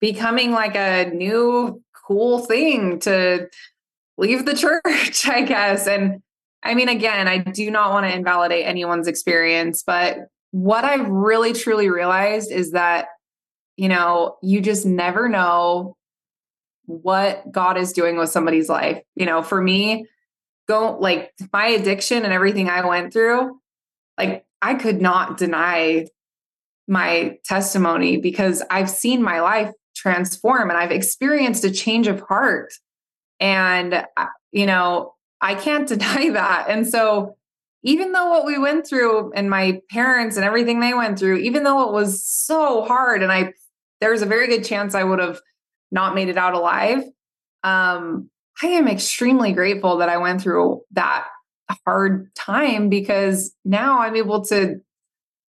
becoming like a new cool thing to leave the church, I guess. And I mean, again, I do not want to invalidate anyone's experience, but what I've really truly realized is that, you know, you just never know what God is doing with somebody's life. You know, for me, go like my addiction and everything I went through, like I could not deny my testimony because I've seen my life transform and I've experienced a change of heart. And, uh, you know, I can't deny that. And so, even though what we went through and my parents and everything they went through, even though it was so hard, and I, there's a very good chance I would have not made it out alive. Um, I am extremely grateful that I went through that hard time because now I'm able to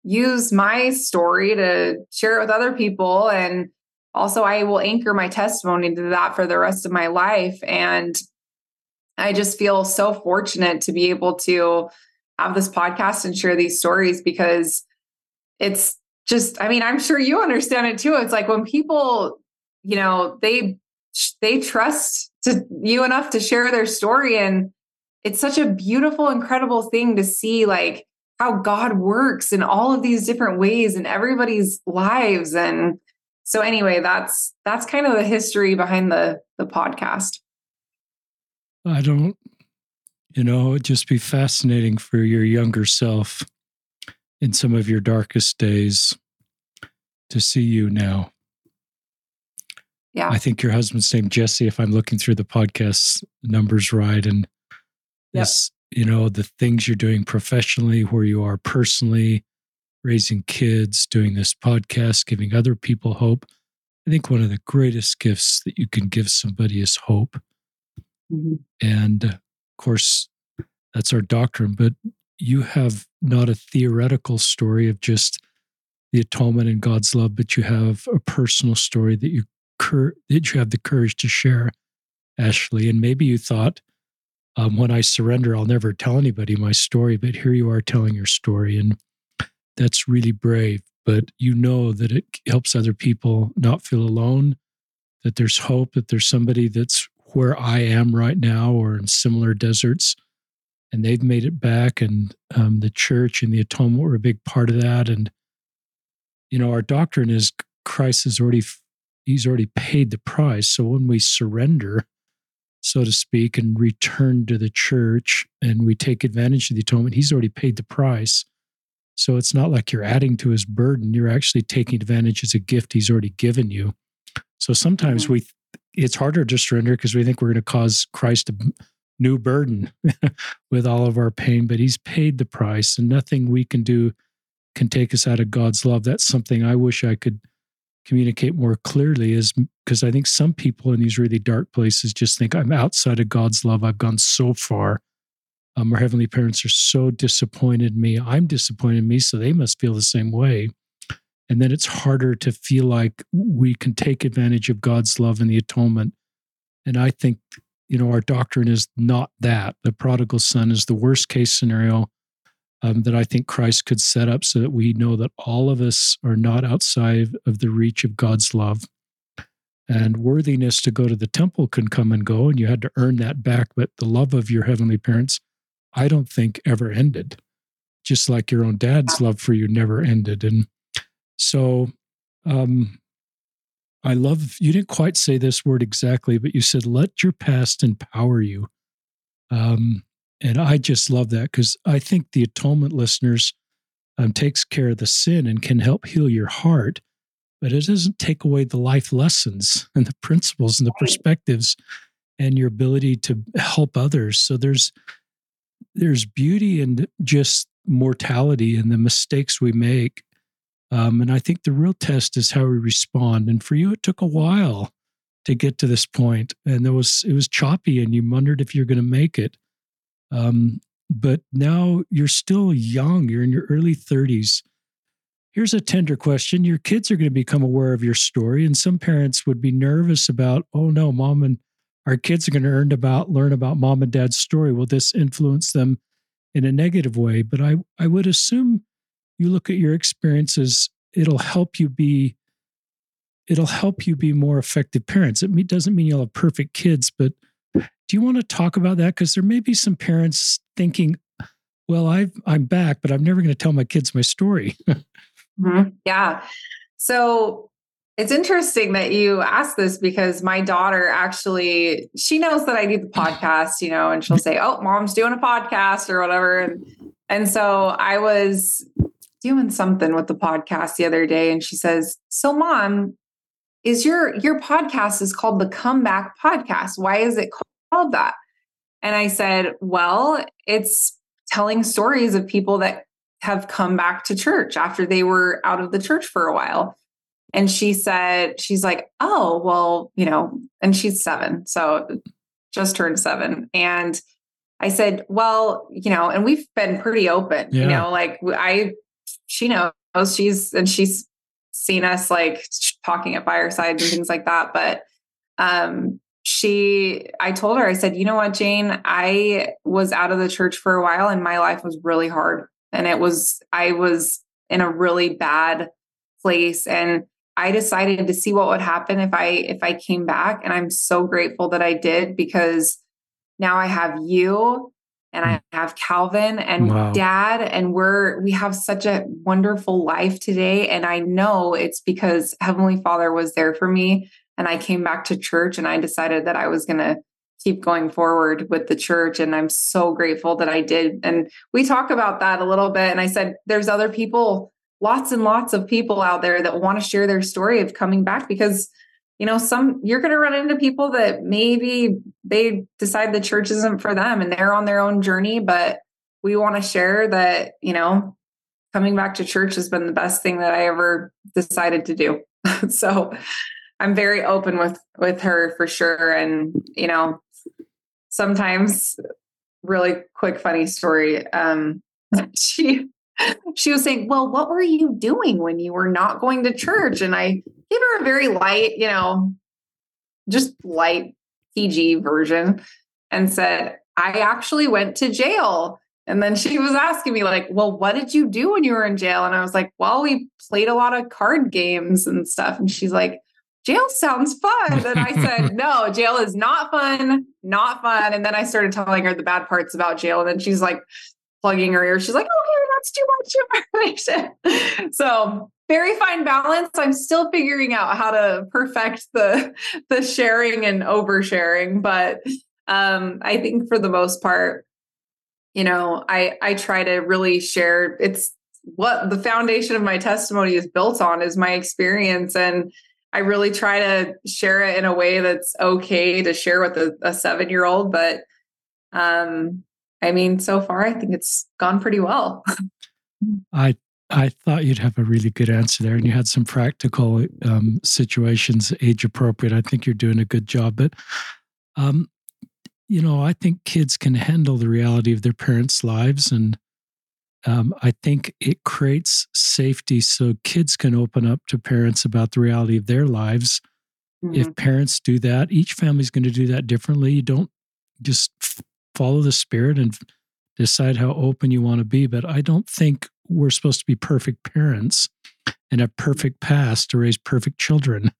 use my story to share it with other people. And also, I will anchor my testimony to that for the rest of my life. And I just feel so fortunate to be able to have this podcast and share these stories because it's just, I mean, I'm sure you understand it too. It's like when people, you know, they, they trust to you enough to share their story and it's such a beautiful incredible thing to see like how God works in all of these different ways in everybody's lives. And so anyway, that's that's kind of the history behind the the podcast. I don't, you know, it'd just be fascinating for your younger self in some of your darkest days to see you now. Yeah. I think your husband's name Jesse, if I'm looking through the podcast numbers right. And this you know, the things you're doing professionally, where you are personally, raising kids, doing this podcast, giving other people hope. I think one of the greatest gifts that you can give somebody is hope. Mm-hmm. And of course, that's our doctrine, but you have not a theoretical story of just the atonement and God's love, but you have a personal story that you cur- that you have the courage to share, Ashly. And maybe you thought, um, when I surrender, I'll never tell anybody my story, but here you are telling your story. And that's really brave. But you know that it helps other people not feel alone, that there's hope, that there's somebody that's where I am right now or in similar deserts and they've made it back. And um, the church and the atonement were a big part of that. And, you know, our doctrine is Christ has already, he's already paid the price. So when we surrender, so to speak, and return to the church and we take advantage of the atonement, he's already paid the price. So it's not like you're adding to his burden. You're actually taking advantage as a gift he's already given you. So sometimes mm-hmm. we, it's harder to surrender because we think we're going to cause Christ a new burden with all of our pain, but he's paid the price and nothing we can do can take us out of God's love. That's something I wish I could communicate more clearly is because I think some people in these really dark places just think I'm outside of God's love. I've gone so far. Um, our heavenly parents are so disappointed in me. I'm disappointed in me, so they must feel the same way. And then it's harder to feel like we can take advantage of God's love and the atonement. And I think, you know, our doctrine is not that. The prodigal son is the worst case scenario um, that I think Christ could set up so that we know that all of us are not outside of the reach of God's love. And worthiness to go to the temple can come and go, and you had to earn that back. But the love of your heavenly parents, I don't think ever ended, just like your own dad's love for you never ended. And so um, I love, you didn't quite say this word exactly, but you said, let your past empower you. Um, and I just love that because I think the atonement listeners um, takes care of the sin and can help heal your heart, but it doesn't take away the life lessons and the principles and the perspectives and your ability to help others. So there's there's beauty in just mortality and the mistakes we make. Um, and I think the real test is how we respond. And for you, it took a while to get to this point, and there was it was choppy, and you wondered if you're going to make it. Um, but now you're still young, you're in your early 30s. Here's a tender question. Your kids are going to become aware of your story, and some parents would be nervous about, oh no, mom and our kids are going to learn about learn about mom and dad's story. Will this influence them in a negative way? But I, I would assume you look at your experiences, it'll help you be it'll help you be more effective parents. It doesn't mean you'll have perfect kids, but do you want to talk about that? Because there may be some parents thinking, well, i am back, but I'm never going to tell my kids my story. mm-hmm. Yeah. So it's interesting that you ask this because my daughter actually, she knows that I do the podcast, you know, and she'll say, oh, mom's doing a podcast or whatever. And, and so I was doing something with the podcast the other day and she says, so mom, is your your podcast is called the Comeback Podcast. Why is it called that? And I said, well, it's telling stories of people that have come back to church after they were out of the church for a while. And she said, she's like, oh, well, you know, and she's seven. So just turned seven. And I said, well, you know, and we've been pretty open, yeah. you know, like I, she knows she's, and she's seen us like talking at fireside and things like that. But, um, she, I told her, I said, you know what, Jane, I was out of the church for a while and my life was really hard. And it was, I was in a really bad place. And I decided to see what would happen if I if I came back and I'm so grateful that I did because now I have you and I hmm. have Calvin and wow. dad and we're we have such a wonderful life today and I know it's because heavenly father was there for me and I came back to church and I decided that I was going to keep going forward with the church and I'm so grateful that I did and we talk about that a little bit and I said there's other people lots and lots of people out there that want to share their story of coming back because you know some you're going to run into people that maybe they decide the church isn't for them and they're on their own journey but we want to share that you know coming back to church has been the best thing that i ever decided to do. So i'm very open with with her for sure and you know sometimes really quick funny story um she she was saying, Well, what were you doing when you were not going to church? And I gave her a very light, you know, just light PG version and said, I actually went to jail. And then she was asking me, like, well, what did you do when you were in jail? And I was like, well, we played a lot of card games and stuff. And she's like, jail sounds fun. And I said, no, jail is not fun, not fun. And then I started telling her the bad parts about jail. And then she's like plugging her ear. She's like, okay, that's too much information. so very fine balance. I'm still figuring out how to perfect the the sharing and oversharing, but um, I think for the most part, you know, I I try to really share. It's what the foundation of my testimony is built on is my experience and I really try to share it in a way that's okay to share with a, a seven year old, but um, I mean, so far, I think it's gone pretty well. I I thought you'd have a really good answer there, and you had some practical um, situations, age appropriate. I think you're doing a good job, but um, you know, I think kids can handle the reality of their parents' lives, and um, I think it creates safety so kids can open up to parents about the reality of their lives. Mm-hmm. If parents do that, each family's going to do that differently. You don't just follow the spirit and decide how open you want to be. But I don't think we're supposed to be perfect parents and have perfect past to raise perfect children.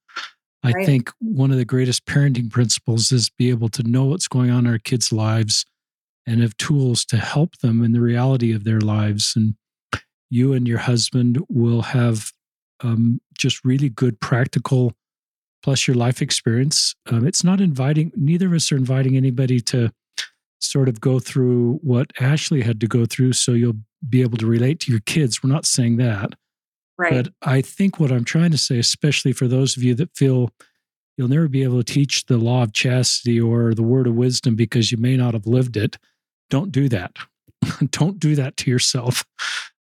I right. think one of the greatest parenting principles is be able to know what's going on in our kids' lives and have tools to help them in the reality of their lives. And you and your husband will have um, just really good practical plus your life experience. Um, it's not inviting, neither of us are inviting anybody to sort of go through what Ashly had to go through so you'll be able to relate to your kids. We're not saying that. Right. But I think what I'm trying to say, especially for those of you that feel you'll never be able to teach the law of chastity or the word of wisdom because you may not have lived it, don't do that. don't do that to yourself.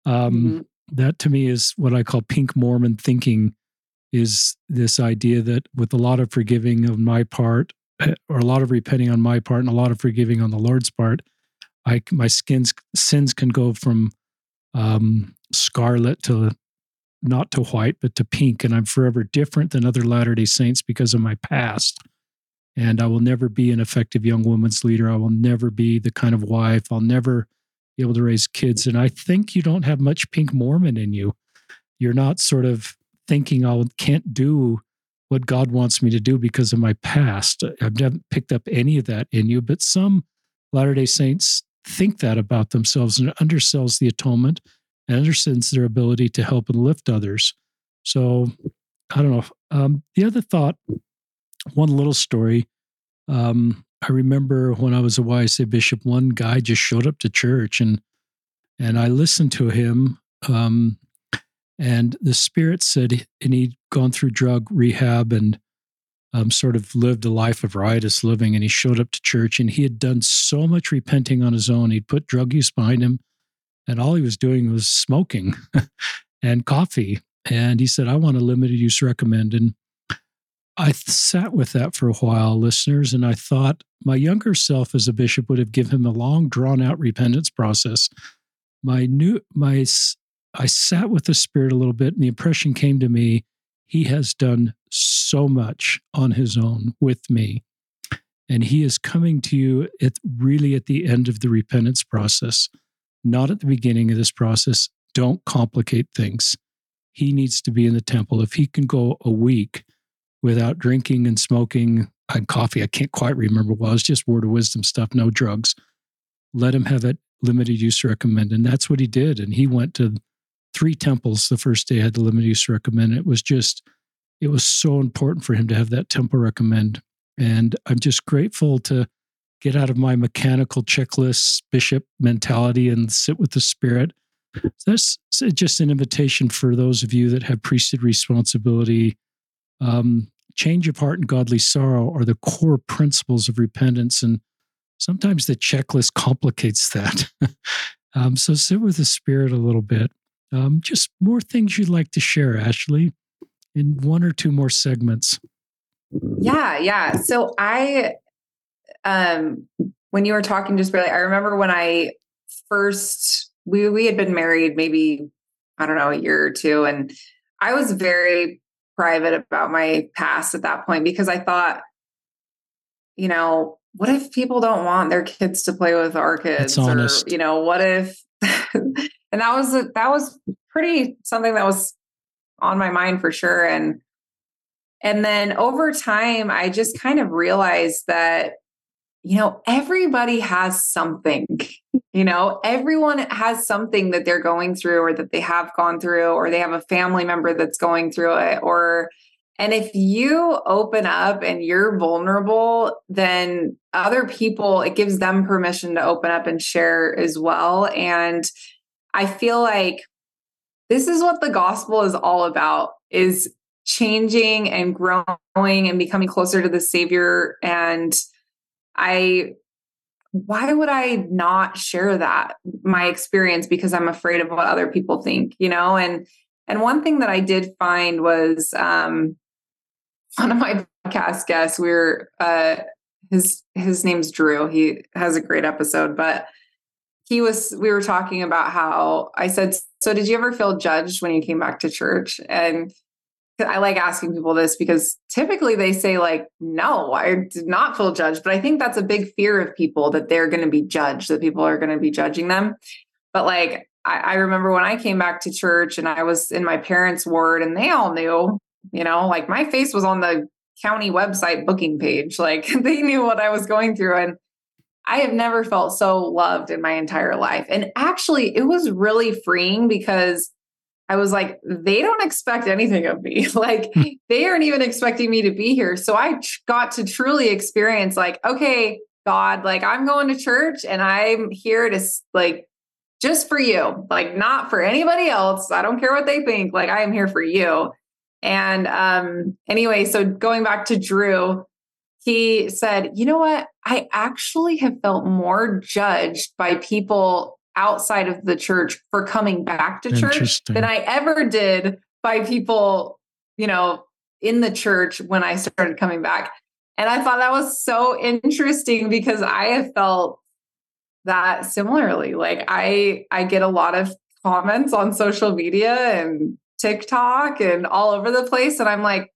Um, mm-hmm. That to me is what I call pink Mormon thinking is this idea that with a lot of forgiving on my part or a lot of repenting on my part and a lot of forgiving on the Lord's part, I my skin's sins can go from um, scarlet to not to white but to pink, and I'm forever different than other Latter Day Saints because of my past. And I will never be an effective young woman's leader. I will never be the kind of wife. I'll never be able to raise kids. And I think you don't have much pink Mormon in you. You're not sort of thinking I can't do what God wants me to do because of my past. I've never picked up any of that in you, but some Latter day Saints think that about themselves and it undersells the atonement and understands their ability to help and lift others. So I don't know. Um, the other thought, one little story. Um, I remember when I was a YSA bishop, one guy just showed up to church and and I listened to him. Um, And the Spirit said, and he'd gone through drug rehab and um, sort of lived a life of riotous living. And he showed up to church and he had done so much repenting on his own. He'd put drug use behind him, and all he was doing was smoking and coffee. And he said, I want a limited use recommend. And I sat with that for a while, listeners, and I thought my younger self as a bishop would have given him a long, drawn out repentance process. My new, my, I sat with the Spirit a little bit, and the impression came to me he has done so much on his own with me. And he is coming to you at really at the end of the repentance process, not at the beginning of this process. Don't complicate things. He needs to be in the temple. If he can go a week without drinking and smoking and coffee, I can't quite remember what, it was just word of wisdom stuff, no drugs. Let him have it limited use recommend. And that's what he did. And he went to three temples the first day I had the limited use recommend. It was just, it was so important for him to have that temple recommend. And I'm just grateful to get out of my mechanical checklist bishop mentality and sit with the spirit. That's just an invitation for those of you that have priesthood responsibility. Um, change of heart and godly sorrow are the core principles of repentance. And sometimes the checklist complicates that. um, so sit with the spirit a little bit. Um, just more things you'd like to share, Ashly, in one or two more segments. Yeah, yeah. So I, um, when you were talking just barely, I remember when I first we we had been married maybe I don't know a year or two, and I was very private about my past at that point because I thought, you know, what if people don't want their kids to play with our kids, or you know, what if and that was a, that was pretty something that was on my mind for sure and and then over time i just kind of realized that you know everybody has something you know everyone has something that they're going through or that they have gone through or they have a family member that's going through it or and if you open up and you're vulnerable, then other people, it gives them permission to open up and share as well. And I feel like this is what the gospel is all about is changing and growing and becoming closer to the savior and I why would I not share that my experience because I'm afraid of what other people think, you know? And and one thing that I did find was um one of my podcast guests, we are uh his his name's Drew. He has a great episode, but he was we were talking about how I said, "So did you ever feel judged when you came back to church?" And I like asking people this because typically they say like, "No, I did not feel judged." But I think that's a big fear of people that they're going to be judged, that people are going to be judging them. But like I, I remember when I came back to church and I was in my parents' ward and they all knew, you know, like my face was on the county website booking page. Like they knew what I was going through. And I have never felt so loved in my entire life. And actually, it was really freeing because I was like, they don't expect anything of me. like, hmm. they aren't even expecting me to be here. So I got to truly experience, like, okay, God, like, I'm going to church and I'm here to, like, just for you, like, not for anybody else. I don't care what they think. Like, I am here for you. And um, anyway, so going back to Drew, he said, You know what? I actually have felt more judged by people outside of the church for coming back to church than I ever did by people, you know, in the church when I started coming back. And I thought that was so interesting because I have felt that similarly. Like I I get a lot of comments on social media and TikTok and all over the place and I'm like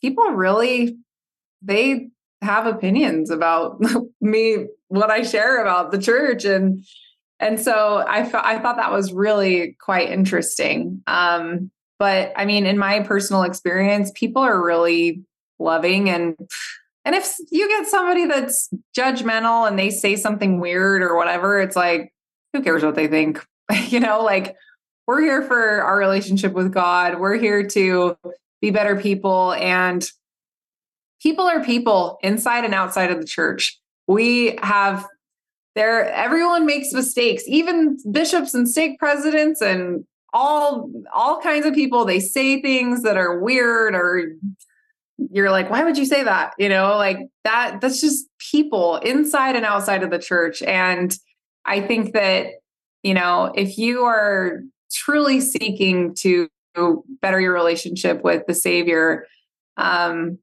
people really they have opinions about me what I share about the church and and so I I thought that was really quite interesting. Um, but I mean, in my personal experience, people are really loving and and if you get somebody that's judgmental and they say something weird or whatever, it's like who cares what they think? you know, like we're here for our relationship with God. We're here to be better people and people are people inside and outside of the church. We have there, everyone makes mistakes, even bishops and stake presidents and all all kinds of people they say things that are weird or you're like why would you say that? You know like that that's just people inside and outside of the church. And i think that you know if you are truly seeking to better your relationship with the savior um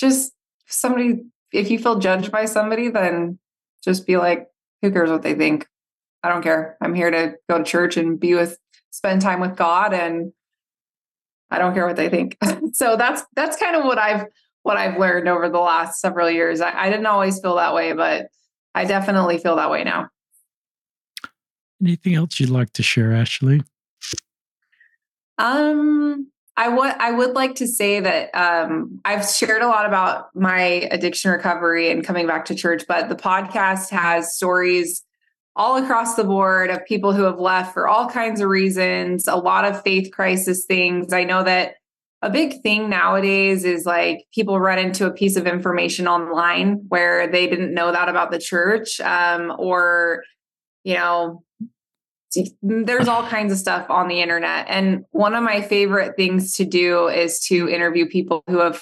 just somebody if you feel judged by somebody then just be like who cares what they think i don't care i'm here to go to church and be with spend time with God and I don't care what they think. so that's that's kind of what I've what I've learned over the last several years. I, I, didn't always feel that way, but I definitely feel that way now. Anything else you'd like to share, Ashly? Um, I would I would like to say that um, I've shared a lot about my addiction recovery and coming back to church, but the podcast has stories all across the board of people who have left for all kinds of reasons, a lot of faith crisis things. I know that a big thing nowadays is like people run into a piece of information online where they didn't know that about the church um, or you know there's all kinds of stuff on the internet and one of my favorite things to do is to interview people who have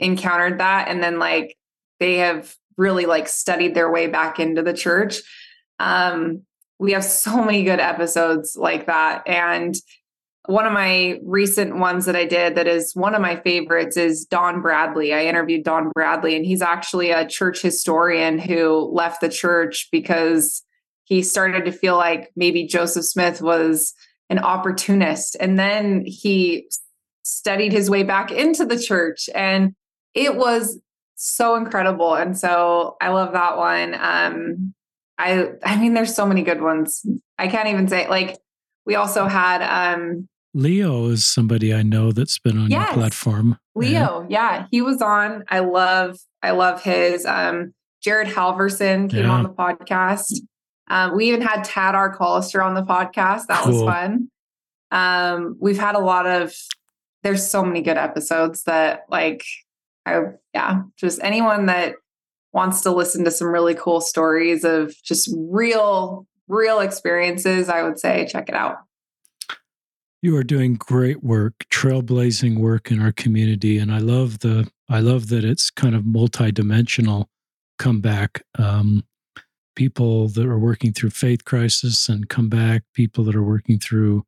encountered that and then like they have really like studied their way back into the church um, we have so many good episodes like that. And one of my recent ones that I did that is one of my favorites is Don Bradley. I interviewed Don Bradley, and he's actually a church historian who left the church because he started to feel like maybe Joseph Smith was an opportunist. And then he studied his way back into the church, and it was so incredible. And so I love that one. Um, I I mean, there's so many good ones. I can't even say like we also had um Leo is somebody I know that's been on yes, your platform. Leo, yeah. yeah. he was on. I love I love his um Jared Halverson came yeah. on the podcast. Um, we even had Tad R. Callister on the podcast. That cool. was fun. Um, we've had a lot of there's so many good episodes that like I yeah, just anyone that wants to listen to some really cool stories of just real, real experiences, I would say check it out. You are doing great work, trailblazing work in our community, and I love the I love that it's kind of multidimensional comeback. Um, people that are working through faith crisis and come back, people that are working through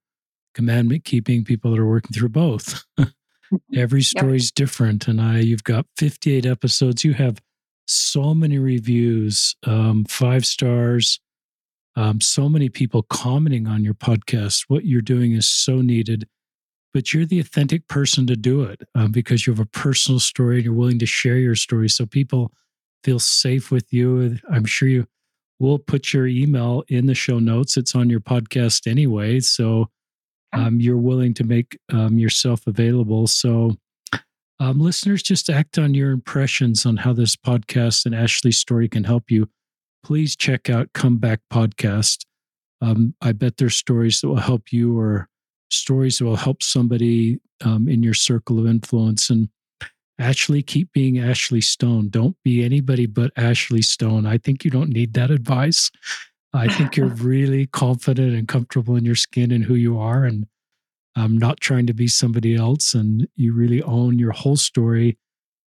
commandment keeping, people that are working through both. Every story is yep. different, and I you've got 58 episodes. You have so many reviews, um, five stars, um, so many people commenting on your podcast. What you're doing is so needed, but you're the authentic person to do it um, because you have a personal story and you're willing to share your story so people feel safe with you. I'm sure you will put your email in the show notes. It's on your podcast anyway. So um, you're willing to make um, yourself available. So um, listeners, just act on your impressions on how this podcast and Ashly's story can help you. Please check out Come Back Podcast. Um, I bet there's stories that will help you or stories that will help somebody um, in your circle of influence. And Ashly, keep being Ashly Stone. Don't be anybody but Ashly Stone. I think you don't need that advice. I think you're really confident and comfortable in your skin and who you are. And um, not trying to be somebody else. And you really own your whole story,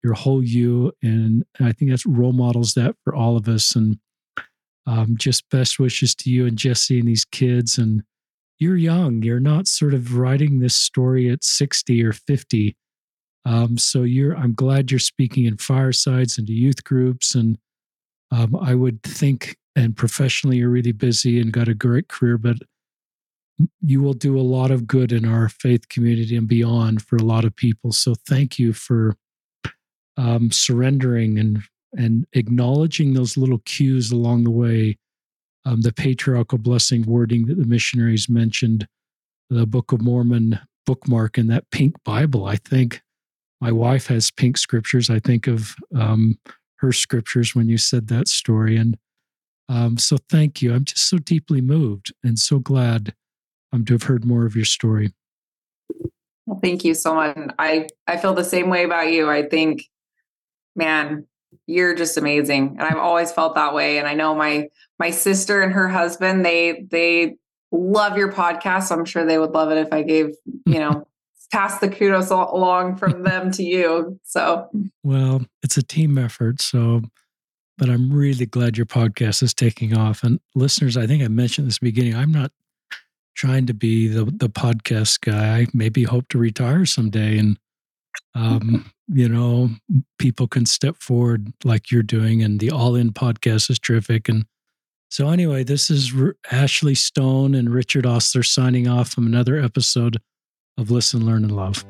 your whole you. And I think that's role models that for all of us. And um, just best wishes to you and Jesse and these kids. And you're young. You're not sort of writing this story at 60 or 50. Um, so you're I'm glad you're speaking in firesides and to youth groups. And um, I would think and professionally you're really busy and got a great career, but you will do a lot of good in our faith community and beyond for a lot of people. So thank you for um, surrendering and and acknowledging those little cues along the way. Um, the patriarchal blessing wording that the missionaries mentioned, the Book of Mormon bookmark in that pink Bible. I think my wife has pink scriptures. I think of um, her scriptures when you said that story. And um, so thank you. I'm just so deeply moved and so glad um, to have heard more of your story. Well, thank you so much. I I feel the same way about you. I think, man, you're just amazing, and I've always felt that way. And I know my my sister and her husband they they love your podcast. I'm sure they would love it if I gave, you know, pass the kudos along from them to you. So, well, it's a team effort. So, but I'm really glad your podcast is taking off. And listeners, I think I mentioned this beginning. I'm not trying to be the the podcast guy. I maybe hope to retire someday, and um, you know, people can step forward like you're doing. And the All In podcast is terrific. And so, anyway, this is R- Ashly Stone and Richard Ostler signing off from another episode of Listen, Learn, and Love.